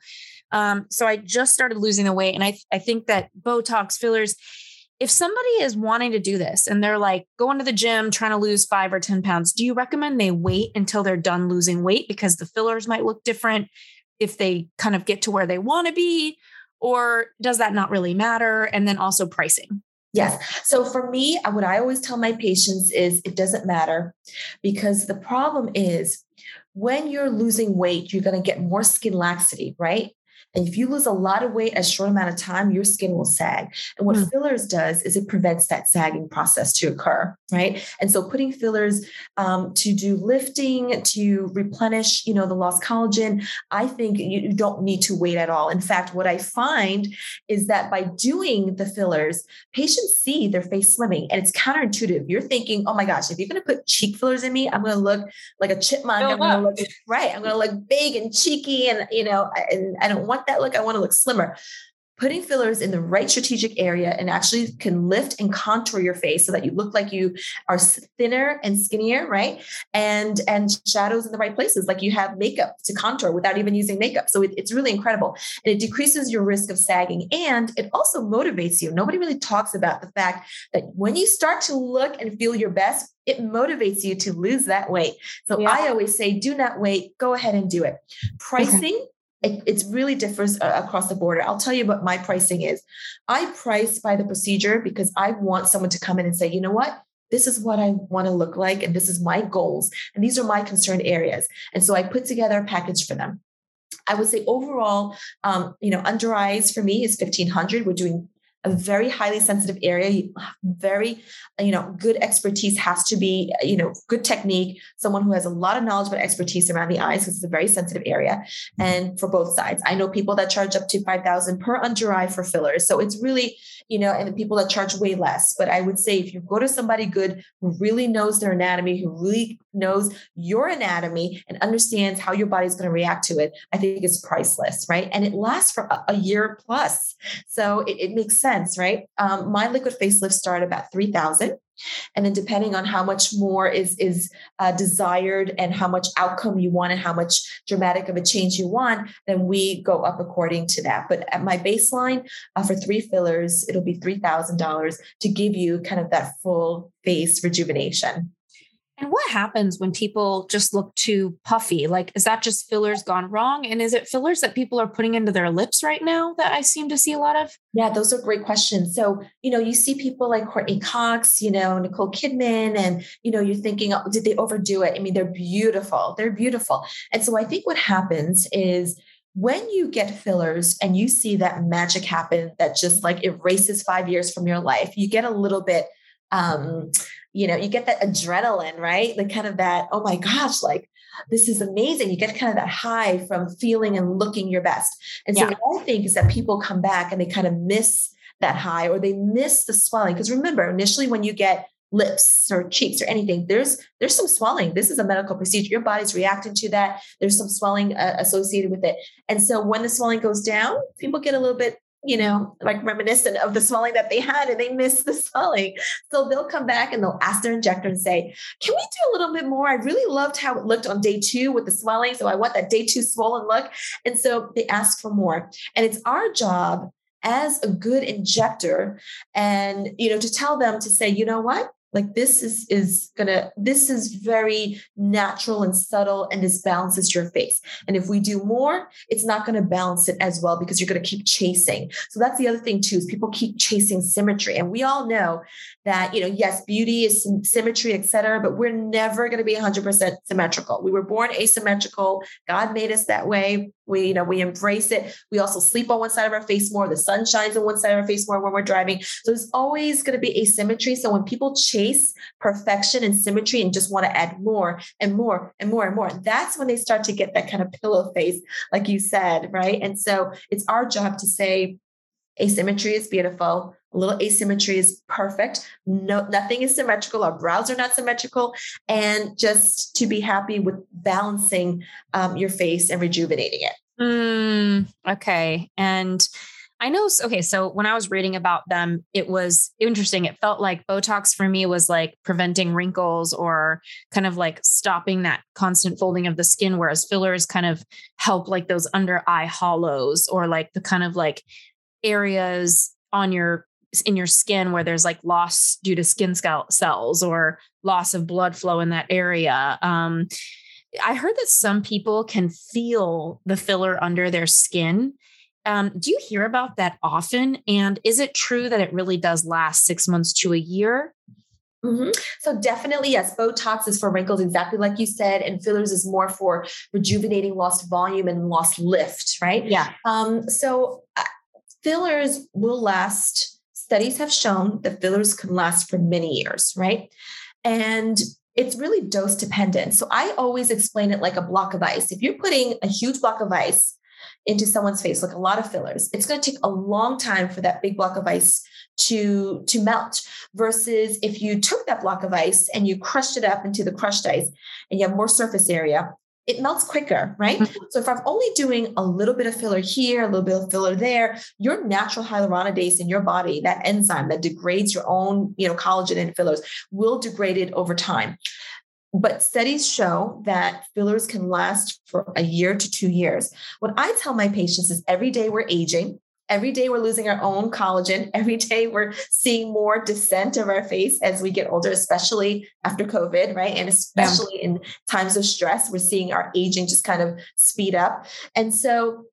Um, so i just started losing the weight and i, I think that botox fillers if somebody is wanting to do this and they're like going to the gym trying to lose five or 10 pounds, do you recommend they wait until they're done losing weight because the fillers might look different if they kind of get to where they want to be? Or does that not really matter? And then also pricing. Yes. So for me, what I always tell my patients is it doesn't matter because the problem is when you're losing weight, you're going to get more skin laxity, right? And if you lose a lot of weight a short amount of time, your skin will sag. And what mm. fillers does is it prevents that sagging process to occur, right? And so putting fillers um, to do lifting, to replenish, you know, the lost collagen, I think you don't need to wait at all. In fact, what I find is that by doing the fillers, patients see their face slimming and it's counterintuitive. You're thinking, oh my gosh, if you're going to put cheek fillers in me, I'm going to look like a chipmunk. I'm going to look right. I'm going to look big and cheeky and, you know, and I don't want that look. I want to look slimmer. Putting fillers in the right strategic area and actually can lift and contour your face so that you look like you are thinner and skinnier, right? And and shadows in the right places, like you have makeup to contour without even using makeup. So it, it's really incredible, and it decreases your risk of sagging, and it also motivates you. Nobody really talks about the fact that when you start to look and feel your best, it motivates you to lose that weight. So yeah. I always say, do not wait. Go ahead and do it. Pricing. It, really differs uh, across the border. I'll tell you what my pricing is. I price by the procedure because I want someone to come in and say, you know what? This is what I want to look like, and this is my goals, and these are my concerned areas. And so I put together a package for them. I would say overall, um, you know, under eyes for me is 1500. We're doing a very highly sensitive area. Very you know good expertise has to be you know good technique someone who has a lot of knowledge but expertise around the eyes because it's a very sensitive area and for both sides. I know people that charge up to 5000 per under eye for fillers so it's really you know and the people that charge way less. But i would say if you go to somebody good who really knows their anatomy who really knows your anatomy and understands how your body's going to react to it i think it's priceless right? And it lasts for a, year plus. So it, it makes sense right? Um, my liquid facelifts start about 3000 and then depending on how much more is is uh, desired and how much outcome you want and how much dramatic of a change you want then we go up according to that. But at my baseline uh, for three fillers it'll be $3000 to give you kind of that full face rejuvenation and what happens when people just look too puffy? Like, is that just fillers gone wrong? And is it fillers that people are putting into their lips right now that I seem to see a lot of? Yeah, those are great questions. So, you know, you see people like Courteney Cox, you know, Nicole Kidman, and, you know, you're thinking, oh, did they overdo it? I mean, they're beautiful. They're beautiful. And so I think what happens is, when you get fillers and you see that magic happen that just like erases five years from your life, you get a little bit um, you know, you get that adrenaline, right? Like kind of that, oh my gosh, like this is amazing. You get kind of that high from feeling and looking your best. And so yeah. what I think is that people come back and they kind of miss that high or they miss the swelling. Because remember, initially when you get lips or cheeks or anything, there's there's some swelling. This is a medical procedure. Your body's reacting to that. There's some swelling uh, associated with it. And so when the swelling goes down, people get a little bit you know, like reminiscent of the swelling that they had and they miss the [LAUGHS] swelling. So they'll come back and they'll ask their injector and say, Can we do a little bit more? I really loved how it looked on day two with the swelling. So I want that day two swollen look. And so they ask for more. And it's our job as a good injector and you know to tell them to say you know what like this is is gonna this is very natural and subtle and this balances your face and if we do more it's not gonna balance it as well because you're gonna keep chasing. So that's the other thing too is people keep chasing symmetry. And we all know that you know yes beauty is symmetry etc but we're never to be 100% symmetrical. We were born asymmetrical. God made us that way we you know we embrace it. We also sleep on one side of our face more. The sun shines on one side of our face more when we're driving. So there's always going to be asymmetry. So when people chase perfection and symmetry and just want to add more and more and more and more that's when they start to get that kind of pillow face like you said right? And so it's our job to say asymmetry is beautiful a little asymmetry is perfect. No, nothing is symmetrical. Our brows are not symmetrical. And just to be happy with balancing um, your face and rejuvenating it. Mm, okay. And I know, okay, so when I was reading about them, it was interesting. It felt like Botox for me was like preventing wrinkles or kind of like stopping that constant folding of the skin, whereas fillers kind of help like those under eye hollows or like the kind of like areas on your in your skin where there's like loss due to skin cells or loss of blood flow in that area. Um, I heard that some people can feel the filler under their skin. Um, do you hear about that often? And is it true that it really does last six months to a year? Mm-hmm. So definitely, yes, Botox is for wrinkles, exactly like you said, and fillers is more for rejuvenating lost volume and lost lift, right? Yeah. Um, so uh, fillers will last studies have shown that fillers can last for many years, right? And it's really dose dependent. So I always explain it like a block of ice. If you're putting a huge block of ice into someone's face, like a lot of fillers, it's going to take a long time for that big block of ice to to melt versus if you took that block of ice and you crushed it up into the crushed ice and you have more surface area it melts quicker, right? Mm-hmm. So if I'm only doing a little bit of filler here, a little bit of filler there, your natural hyaluronidase in your body, that enzyme that degrades your own, you know, collagen and fillers, will degrade it over time. But studies show that fillers can last for a year to two years. What I tell my patients is every day we're aging, Every day we're losing our own collagen. [LAUGHS] Every day we're seeing more descent of our face as we get older, especially after COVID, right? And especially yeah. in times of stress, we're seeing our aging just kind of speed up. And so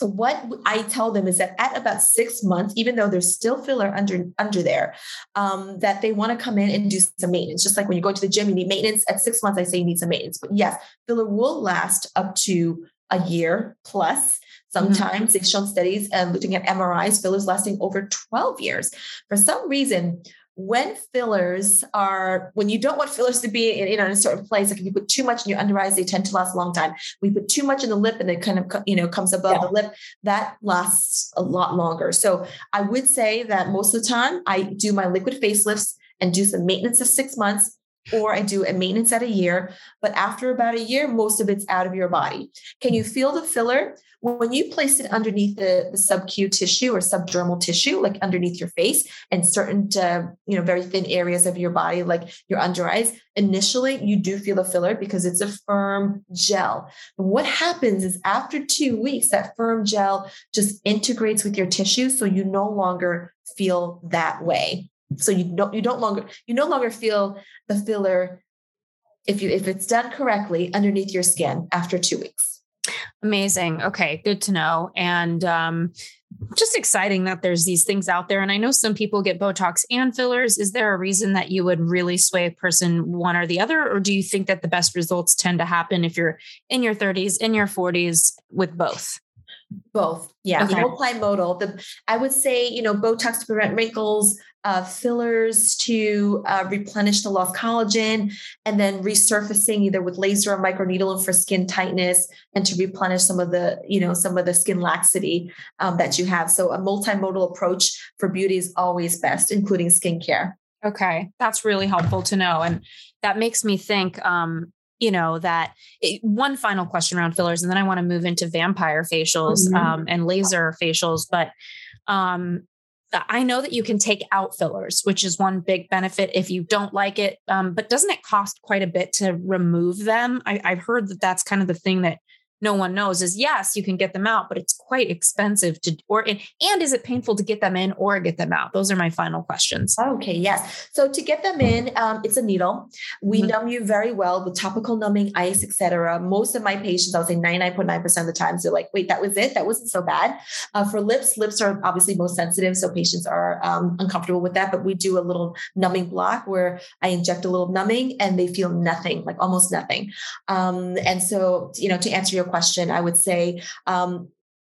what I tell them is that at about six months, even though there's still filler under under there, um, that they want to come in and do some maintenance. Just like when you go to the gym, you need maintenance. At six months, I say you need some maintenance. But yes, filler will last up to a year plus. Mm-hmm. Sometimes they've shown studies uh, looking at MRIs, fillers lasting over 12 years. For some reason, when fillers are when you don't want fillers to be in, in a certain place like if you put too much in your under eyes they tend to last a long time we put too much in the lip and it kind of you know comes above yeah. the lip that lasts a lot longer so i would say that most of the time i do my liquid facelifts and do some maintenance of six months or I do a maintenance at a year. But after about a year, most of it's out of your body. Can you feel the filler? When you place it underneath the, the sub-Q tissue or subdermal tissue, like underneath your face and certain, uh, you know, very thin areas of your body, like your under eyes, initially you do feel the filler because it's a firm gel. But what happens is after two weeks, that firm gel just integrates with your tissue. So you no longer feel that way. So you don't you don't longer you no longer feel the filler if you if it's done correctly underneath your skin after two weeks. Amazing. Okay, good to know. And um, just exciting that there's these things out there. And I know some people get Botox and fillers. Is there a reason that you would really sway a person one or the other? Or do you think that the best results tend to happen if you're in your 30s, in your 40s with both? Both. Yeah. Okay. Multimodal. The I would say, you know, Botox to prevent wrinkles, uh, fillers to uh, replenish the lost collagen, and then resurfacing either with laser or microneedling for skin tightness and to replenish some of the, you know, some of the skin laxity um, that you have. So a multimodal approach for beauty is always best, including skincare. Okay, that's really helpful to know. And that makes me think, um, you know, that it, one final question around fillers, and then I want to move into vampire facials mm-hmm. um, and laser facials. But um, I know that you can take out fillers, which is one big benefit if you don't like it. Um, but doesn't it cost quite a bit to remove them? I, I've heard that that's kind of the thing that no one knows is yes, you can get them out, but it's quite expensive to or and, and is it painful to get them in or get them out? Those are my final questions. Okay, yes. So to get them in, um, it's a needle. We mm-hmm. numb you very well with topical numbing, ice, etc. Most of my patients, I would say 99.9% of the times, they're like, wait, that was it? That wasn't so bad. Uh, for lips, lips are obviously most sensitive, so patients are um, uncomfortable with that. But we do a little numbing block where I inject a little numbing and they feel nothing, like almost nothing. Um, and so, you know, to answer your question, I would say um,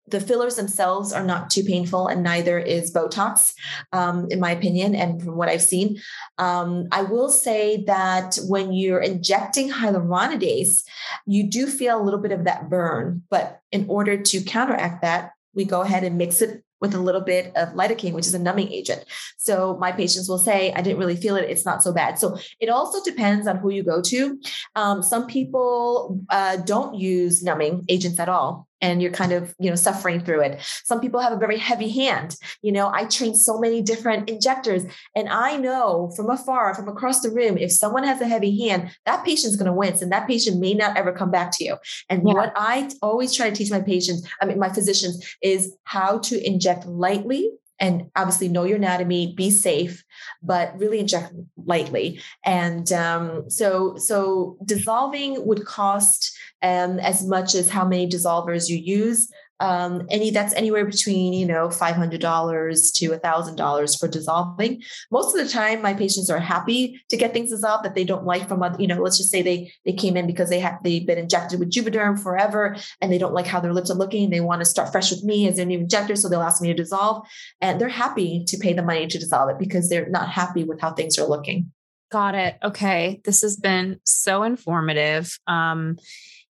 the fillers themselves are not too painful, and neither is Botox, um, in my opinion, and from what I've seen. Um, I will say that when you're injecting hyaluronidase, you do feel a little bit of that burn, but in order to counteract that, we go ahead and mix it with a little bit of lidocaine, which is a numbing agent. So my patients will say, I didn't really feel it. It's not so bad. So it also depends on who you go to. Um, some people uh, don't use numbing agents at all and you're kind of you know suffering through it some people have a very heavy hand you know i train so many different injectors and i know from afar from across the room if someone has a heavy hand that patient's going to wince and that patient may not ever come back to you and yeah. what i always try to teach my patients i mean my physicians is how to inject lightly and obviously know your anatomy be safe but really inject lightly and um, so so dissolving would cost um, as much as how many dissolvers you use. Um, any that's anywhere between you know five hundred dollars to a thousand dollars for dissolving. Most of the time, my patients are happy to get things dissolved that they don't like from other. You know, let's just say they they came in because they have they've been injected with Juvederm forever and they don't like how their lips are looking. They want to start fresh with me as their new injector, so they'll ask me to dissolve, and they're happy to pay the money to dissolve it because they're not happy with how things are looking. Got it. Okay, this has been so informative. Um,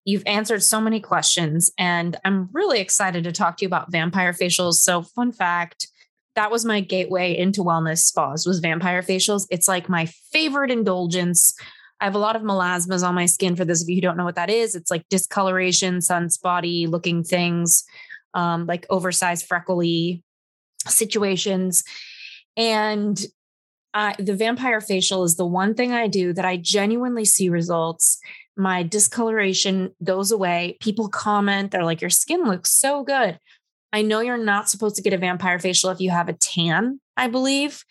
You've answered so many questions, and I'm really excited to talk to you about vampire facials. So, fun fact that was my gateway into wellness spas was vampire facials. It's like my favorite indulgence. I have a lot of melasmas on my skin. For those of you who don't know what that is, it's like discoloration, sunspotty looking things, um, like oversized freckly situations. And uh, the vampire facial is the one thing I do that I genuinely see results my discoloration goes away. People comment, they're like, your skin looks so good. I know you're not supposed to get a vampire facial if you have a tan, I believe.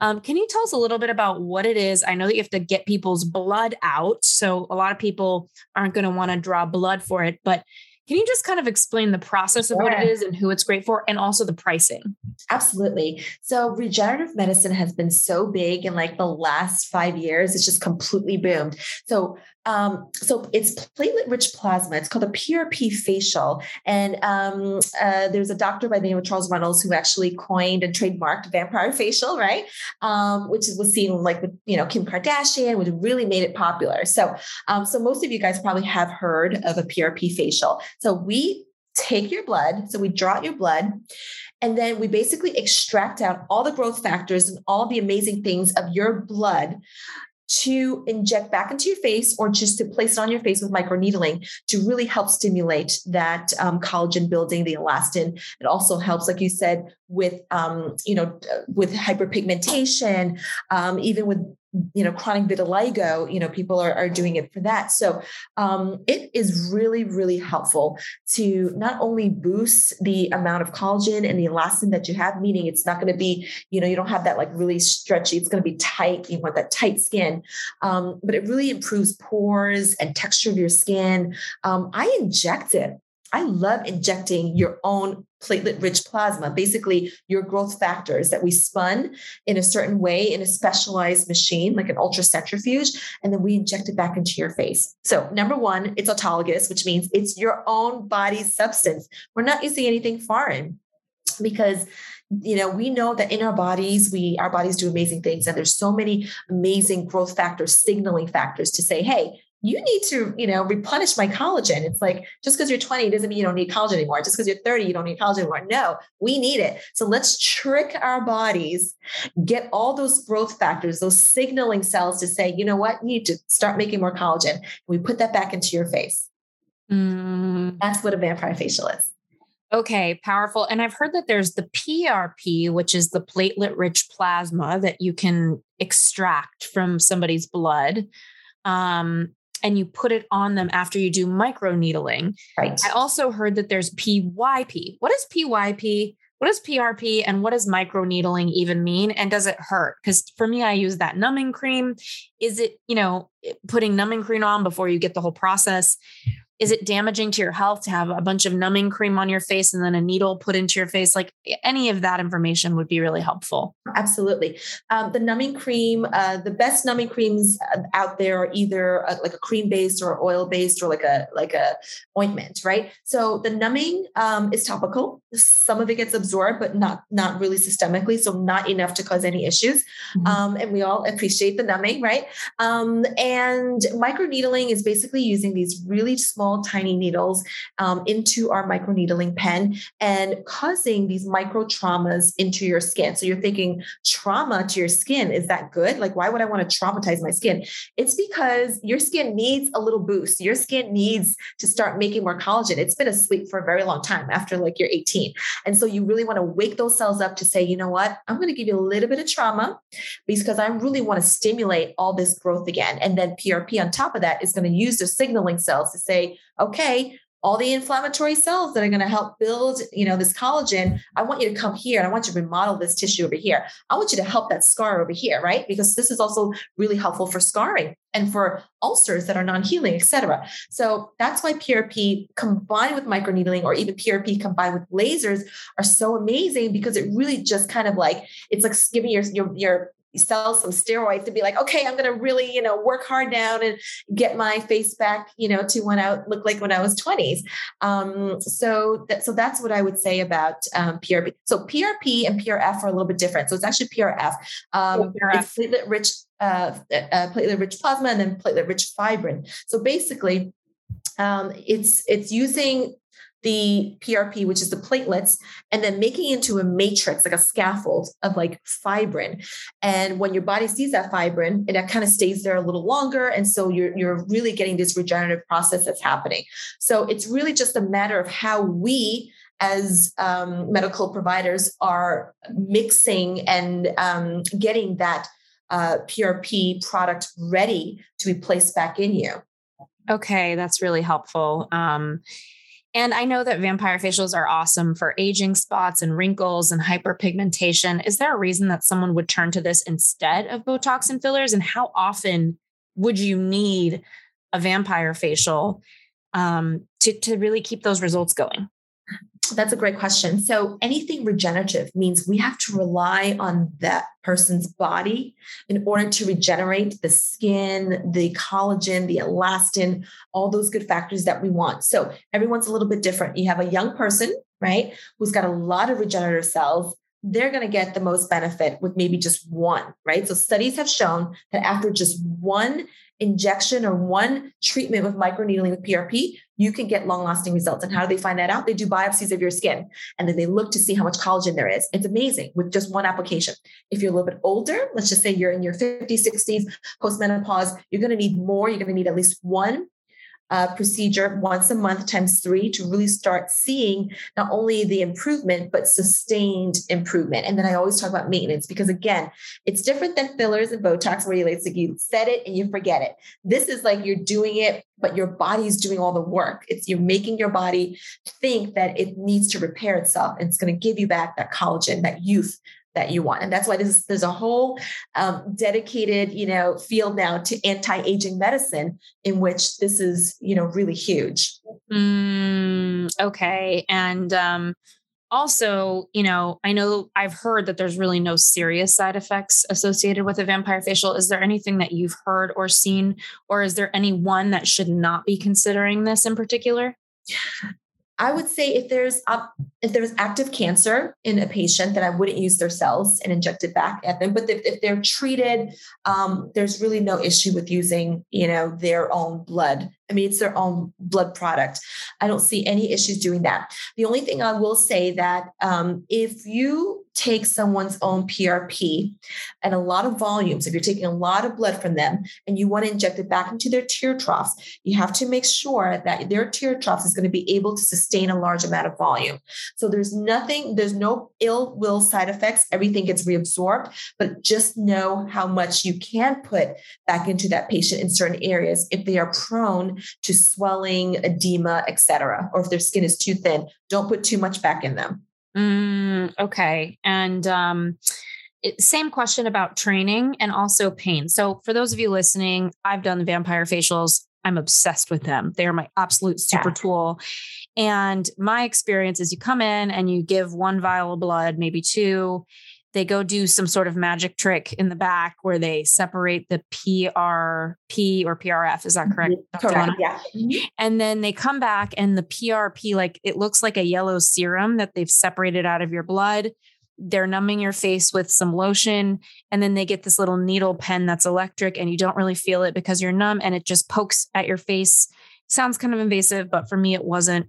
Um, can you tell us a little bit about what it is? I know that you have to get people's blood out. So a lot of people aren't going to want to draw blood for it, but can you just kind of explain the process of what it is and who it's great for and also the pricing? Absolutely. So regenerative medicine has been so big in like the last 5 years it's just completely boomed. So um, so it's platelet rich plasma. It's called a PRP facial. And um, uh, there's a doctor by the name of Charles Runels who actually coined and trademarked vampire facial, right? Um, which was seen like with, you know, Kim Kardashian, which really made it popular. So, um, so most of you guys probably have heard of a PRP facial. So we take your blood, so we draw out your blood, and then we basically extract out all the growth factors and all the amazing things of your blood to inject back into your face or just to place it on your face with microneedling to really help stimulate that um, collagen building, the elastin. It also helps, like you said, with um, you know with hyperpigmentation, um, even with you know chronic vitiligo you know people are, are doing it for that. So um, it is really really helpful to not only boost the amount of collagen and the elastin that you have meaning it's not going to be you know you don't have that like really stretchy it's going to be tight you want that tight skin um, but it really improves pores and texture of your skin. Um, i inject it I love injecting your own platelet rich plasma, basically your growth factors that we spun in a certain way in a specialized machine, like an ultracentrifuge, and then we inject it back into your face. So, number one, it's autologous, which means it's your own body substance. We're not using anything foreign because you know we know that in our bodies we our bodies do amazing things and there's so many amazing growth factors signaling factors to say hey you need to, you know, replenish my collagen. It's like just because you're 20 doesn't mean you don't need collagen anymore. Just because you're 30, you don't need collagen anymore. No, we need it. So let's trick our bodies, get all those growth factors, those signaling cells to say, you know what, you need to start making more collagen. We put that back into your face. Mm. That's what a vampire facial is. Okay, powerful. And I've heard that there's the PRP, which is the platelet rich plasma that you can extract from somebody's blood. Um, and you put it on them after you do micro needling. Right. I also heard that there's PYP. What is PYP? What is PRP and what does micro needling even mean? And does it hurt? Because for me, I use that numbing cream. Is it, you know, putting numbing cream on before you get the whole process? Is it damaging to your health to have a bunch of numbing cream on your face and then a needle put into your face? Like any of that information would be really helpful. Absolutely. Um, the numbing cream uh, the best numbing creams uh, out there are either a, like a cream based or oil based or like a like a ointment right? So the numbing um, is topical. Some of it gets absorbed but not not really systemically so not enough to cause any issues. Mm-hmm. um, and we all appreciate the numbing right? Um, and microneedling is basically using these really small small, tiny needles um, into our microneedling pen and causing these micro traumas into your skin. So you're thinking trauma to your skin, is that good? Like, why would I want to traumatize my skin? It's because your skin needs a little boost. Your skin needs to start making more collagen. It's been asleep for a very long time after like you're 18. And so you really want to wake those cells up to say, you know what? I'm going to give you a little bit of trauma because I really want to stimulate all this growth again. And then PRP on top of that is going to use the signaling cells to say, okay, all the inflammatory cells that are going to help build, you know, this collagen, I want you to come here and I want you to remodel this tissue over here. I want you to help that scar over here, right? Because this is also really helpful for scarring and for ulcers that are non-healing, etc. So that's why PRP combined with microneedling or even PRP combined with lasers are so amazing because it really just kind of like it's like giving your your, your cell some steroids to be like, okay, I'm going to really, you know, work hard down and get my face back, you know, to when I looked like when I was 20s. Um, so that, so that's what I would say about um, PRP. So PRP and PRF are a little bit different. So it's actually PRF. Um, PRF. It's platelet rich, uh, uh, platelet rich plasma and then platelet rich fibrin. So basically, um, it's it's using the PRP, which is the platelets, and then making into a matrix, like a scaffold of like fibrin. And when your body sees that fibrin, it kind of stays there a little longer. And so you're, you're really getting this regenerative process that's happening. So it's really just a matter of how we as um, medical providers are mixing and um, getting that uh, PRP product ready to be placed back in you. Okay, that's really helpful. Um, and I know that vampire facials are awesome for aging spots and wrinkles and hyperpigmentation. Is there a reason that someone would turn to this instead of Botox and fillers? And how often would you need a vampire facial um, to, to really keep those results going? That's a great question. So, anything regenerative means we have to rely on that person's body in order to regenerate the skin, the collagen, the elastin, all those good factors that we want. So, everyone's a little bit different. You have a young person, right, who's got a lot of regenerative cells. They're going to get the most benefit with maybe just one, right? So, studies have shown that after just one injection or one treatment with microneedling with PRP, you can get long lasting results. And how do they find that out? They do biopsies of your skin and then they look to see how much collagen there is. It's amazing with just one application. If you're a little bit older, let's just say you're in your 50s, 60s, postmenopause, you're going to need more. You're going to need at least one uh, procedure once a month times three to really start seeing not only the improvement, but sustained improvement. And then I always talk about maintenance because, again, it's different than fillers and Botox where you like, you set it and you forget it. This is like you're doing it, but your body's doing all the work. It's you're making your body think that it needs to repair itself and it's going to give you back that collagen, that youth, that you want. And that's why this, there's a whole um, dedicated, you know, field now to anti-aging medicine in which this is, you know, really huge. Mm, okay. And um, also, you know, I know I've heard that there's really no serious side effects associated with a vampire facial. Is there anything that you've heard or seen, or is there any one that should not be considering this in particular? I would say if there's, uh, if there's active cancer in a patient, then I wouldn't use their cells and inject it back at them. But if, if they're treated, um, there's really no issue with using, you know, their own blood. I mean, it's their own blood product. I don't see any issues doing that. The only thing I will say that um, if you take someone's own PRP and a lot of volumes, if you're taking a lot of blood from them and you want to inject it back into their tear troughs, you have to make sure that their tear troughs is going to be able to sustain a large amount of volume. So there's nothing, there's no ill will side effects. Everything gets reabsorbed, but just know how much you can put back into that patient in certain areas if they are prone to swelling, edema, etc., or if their skin is too thin. Don't put too much back in them. Mm, okay. And um, it, same question about training and also pain. So, for those of you listening, I've done the vampire facials. I'm obsessed with them. They are my absolute super yeah. tool. And my experience is you come in and you give one vial of blood, maybe two. They go do some sort of magic trick in the back where they separate the PRP or PRF. Is that correct? Mm-hmm. Correct. Yeah. Mm-hmm. And then they come back and the PRP, like it looks like a yellow serum that they've separated out of your blood they're numbing your face with some lotion and then they get this little needle pen that's electric and you don't really feel it because you're numb and it just pokes at your face sounds kind of invasive but for me it wasn't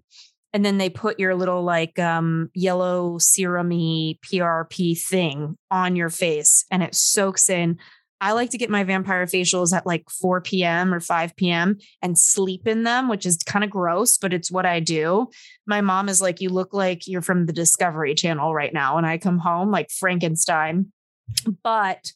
and then they put your little like um, yellow serumy prp thing on your face and it soaks in I like to get my vampire facials at like 4 p.m. or 5 p.m. and sleep in them, which is kind of gross, but it's what I do. My mom is like, You look like you're from the Discovery Channel right now. And I come home like Frankenstein. But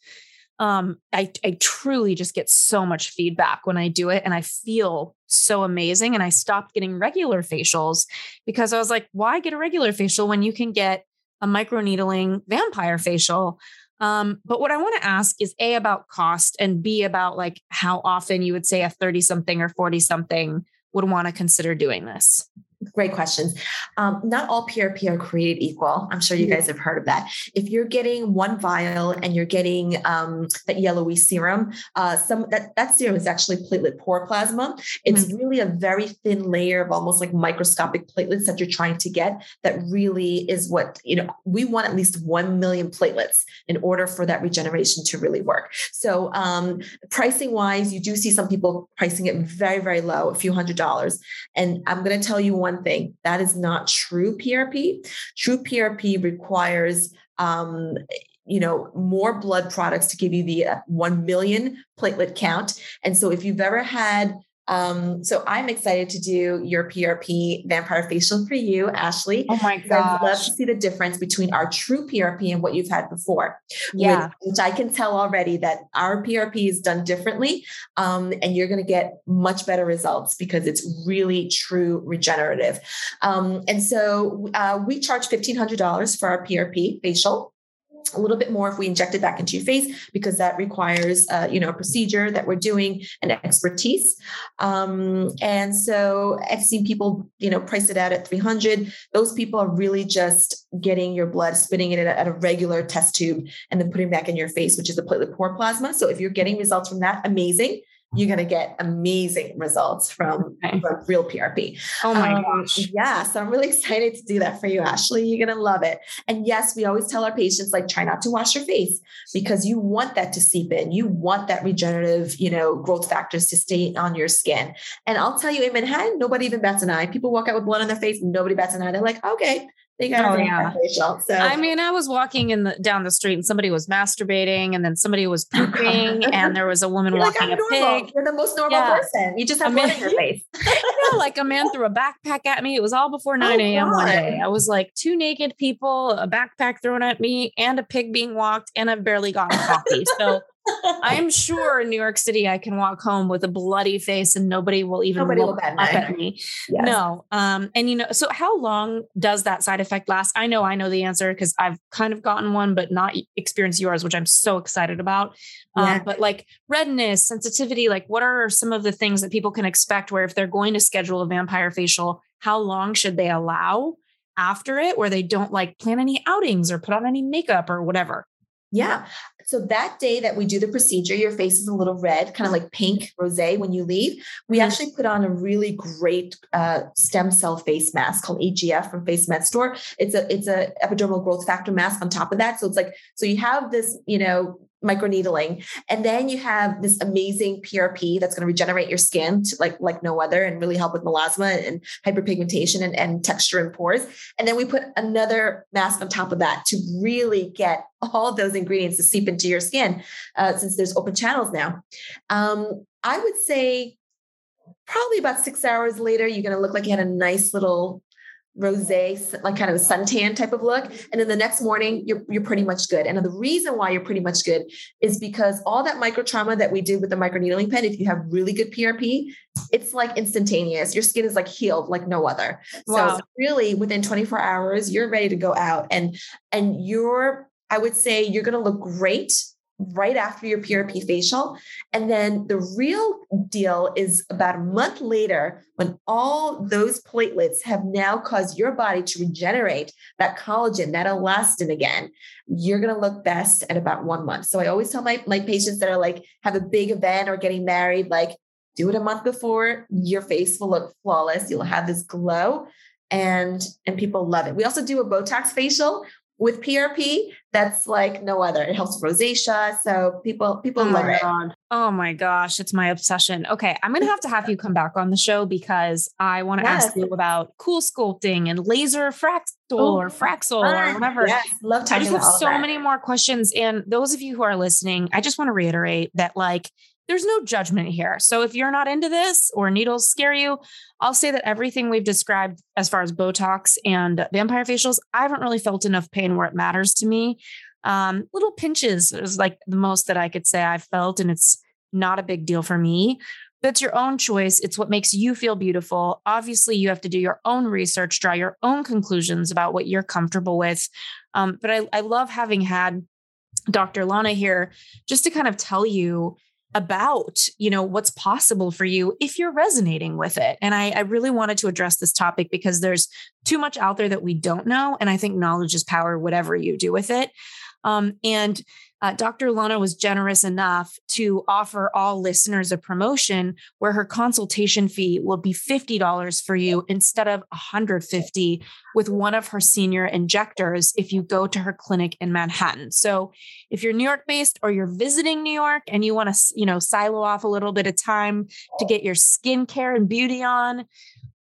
um, I, I truly just get so much feedback when I do it and I feel so amazing. And I stopped getting regular facials because I was like, why get a regular facial when you can get a microneedling vampire facial? Um, but what I want to ask is A about cost and B about like how often you would say a 30 something or 40 something would want to consider doing this. Great questions. Um, not all PRP are created equal. I'm sure you guys have heard of that. If you're getting one vial and you're getting um, that yellowy serum, uh, some that that serum is actually platelet poor plasma. It's mm-hmm. really a very thin layer of almost like microscopic platelets that you're trying to get. That really is what you know. We want at least one million platelets in order for that regeneration to really work. So um, pricing wise, you do see some people pricing it very very low, a few hundred dollars. And I'm going to tell you one thing that is not true PRP. True PRP requires um, you know more blood products to give you the uh, 1 million platelet count and so if you've ever had um, so I'm excited to do your PRP vampire facial for you, Ashley. Oh my god! I'd love to see the difference between our true PRP and what you've had before. Yeah, which, which I can tell already that our PRP is done differently, um, and you're going to get much better results because it's really true regenerative. Um, and so uh, we charge fifteen hundred dollars for our PRP facial a little bit more if we inject it back into your face because that requires uh, you know a procedure that we're doing and expertise. Um, and so i've seen people you know price it out at 300 those people are really just getting your blood spitting it at a regular test tube and then putting back in your face which is a platelet poor plasma. So if you're getting results from that amazing you're going to get amazing results from, okay. from real PRP. Oh my um, gosh. Yeah. So I'm really [LAUGHS] excited to do that for you, Ashley. You're going to love it. And yes, we always tell our patients, like, try not to wash your face because you want that to seep in. You want that regenerative, you know, growth factors to stay on your skin. And I'll tell you, in Manhattan, nobody even bats an eye. People walk out with blood on their face, nobody bats an eye. They're like, okay, they got oh, yeah. facial. So I mean, I was walking in the down the street and somebody was masturbating and then somebody was [LAUGHS] pooping and there was a woman You're walking like, a normal. pig. You're the most normal yeah. person. You just have blood in your face. [LAUGHS] yeah, like a man threw a backpack at me. It was all before 9 a.m. one day. I was like two naked people, a backpack thrown at me, and a pig being walked, and I've barely gotten coffee. So I'm sure in New York City I can walk home with a bloody face and nobody will even nobody look will up at me. Yes. No. Um, and you know, so how long does that side effect last? I know I know the answer because I've kind of gotten one, but not experienced yours, which I'm so excited about. Um, but like redness, sensitivity, like what are some of the things that people can expect where if they're going to schedule a vampire facial, how long should they allow after it where they don't like plan any outings or put on any makeup or whatever? Yeah. So that day that we do the procedure, your face is a little red, kind of like pink rose when you leave. We mm-hmm. actually put on a really great uh, stem cell face mask called EGF from Face Med Store. It's a it's a epidermal growth factor mask on top of that. So it's like so you have this you know microneedling. And then you have this amazing prp that's going to regenerate your skin to like like no other and really help with melasma and hyperpigmentation and, and texture and pores. And then we put another mask on top of that to really get all those ingredients to seep into your skin uh, since there's open channels now. Um, i would say probably about six hours later you're going to look like you had a nice little rose, like kind of a suntan type of look. And then the next morning, you're, you're pretty much good. And the reason why you're pretty much good is because all that micro trauma that we did with the microneedling pen, if you have really good PRP, it's like instantaneous. Your skin is like healed like no other. Wow. So really within 24 hours, you're ready to go out and, and you're, I would say you're going to look great right after your PRP facial. And then the real deal is about a month later when all those platelets have now caused your body to regenerate that collagen, that elastin again. You're going to look best at about one month. So I always tell my, my patients that are like, have a big event or getting married, like, do it a month before your face will look flawless. You'll have this glow and and people love it. We also do a Botox facial with PRP that's like no other. It helps rosacea. So people people oh love it. God. Oh my gosh, it's my obsession. Okay, I'm gonna have to have you come back on the show because I want to yes. ask you about CoolSculpting and laser Fraxel oh, or Fraxel or whatever. Yes, love talking I just have so that. many more questions. And those of you who are listening, I just want to reiterate that like there's no judgment here. So if you're not into this or needles scare you, I'll say that everything we've described as far as Botox and vampire facials, I haven't really felt enough pain where it matters to me. Um, little pinches is like the most that I could say I've felt, and it's not a big deal for me. But it's your own choice. It's what makes you feel beautiful. Obviously, you have to do your own research, draw your own conclusions about what you're comfortable with. Um, but I, I love having had Dr. Lanna here just to kind of tell you about you know what's possible for you if you're resonating with it. And I, I, really wanted to address this topic because there's too much out there that we don't know and i think knowledge is power whatever you do with it. Um, and uh, Dr. Lanna was generous enough to offer all listeners a promotion where her consultation fee will be $50 for you instead of 150 with one of her senior injectors if you go to her clinic in Manhattan. So if you're New York based or you're visiting New York and you want to, you know, silo off a little bit of time to get your skincare and beauty on,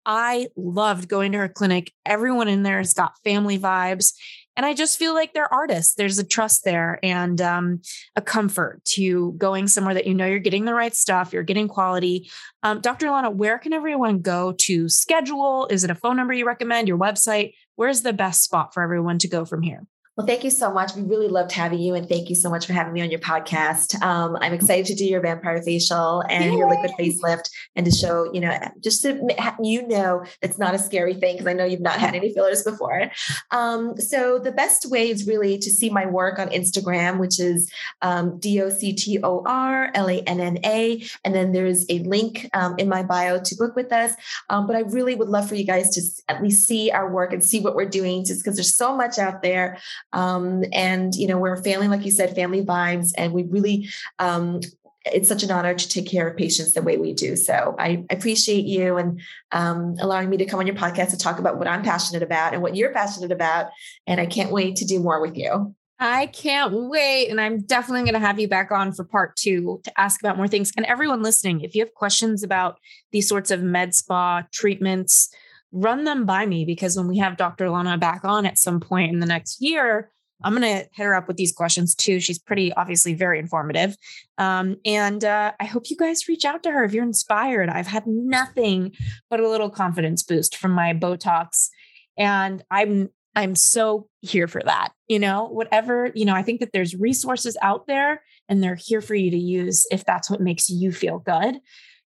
I loved going to her clinic. Everyone in there has got family vibes. And I just feel like they're artists. There's a trust there and um, a comfort to going somewhere that you know you're getting the right stuff, you're getting quality. Um, Dr. Lanna, where can everyone go to schedule? Is it a phone number you recommend, your website? Where's the best spot for everyone to go from here? Well, thank you so much. We really loved having you, and thank you so much for having me on your podcast. Um, I'm excited to do your vampire facial and Yay. your liquid facelift, and to show you know just to you know it's not a scary thing because I know you've not had any fillers before. Um, so the best way is really to see my work on Instagram, which is um, D O C T O R L A N N A, and then there's a link um, in my bio to book with us. Um, but I really would love for you guys to at least see our work and see what we're doing, just because there's so much out there. Um, and, you know, we're a family, like you said, family vibes. And we really, um, it's such an honor to take care of patients the way we do. So I appreciate you and um, allowing me to come on your podcast to talk about what I'm passionate about and what you're passionate about. And I can't wait to do more with you. I can't wait. And I'm definitely going to have you back on for part two to ask about more things. And everyone listening, if you have questions about these sorts of med spa treatments, run them by me because when we have Dr. Lanna back on at some point in the next year, I'm going to hit her up with these questions too. She's pretty obviously very informative. Um, and uh, I hope you guys reach out to her if you're inspired. I've had nothing but a little confidence boost from my Botox. And I'm I'm so here for that. You know, whatever, you know, I think that there's resources out there and they're here for you to use if that's what makes you feel good.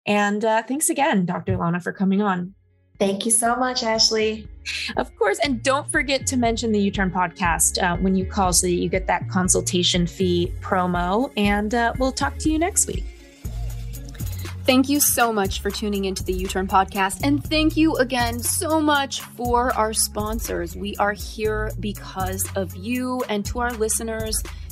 And uh, thanks again, Dr. Lanna, for coming on. Thank you so much, Ashley. Of course. And don't forget to mention the YouTurn podcast uh, when you call so that you get that consultation fee promo. And uh, we'll talk to you next week. Thank you so much for tuning into the YouTurn podcast. And thank you again so much for our sponsors. We are here because of you and to our listeners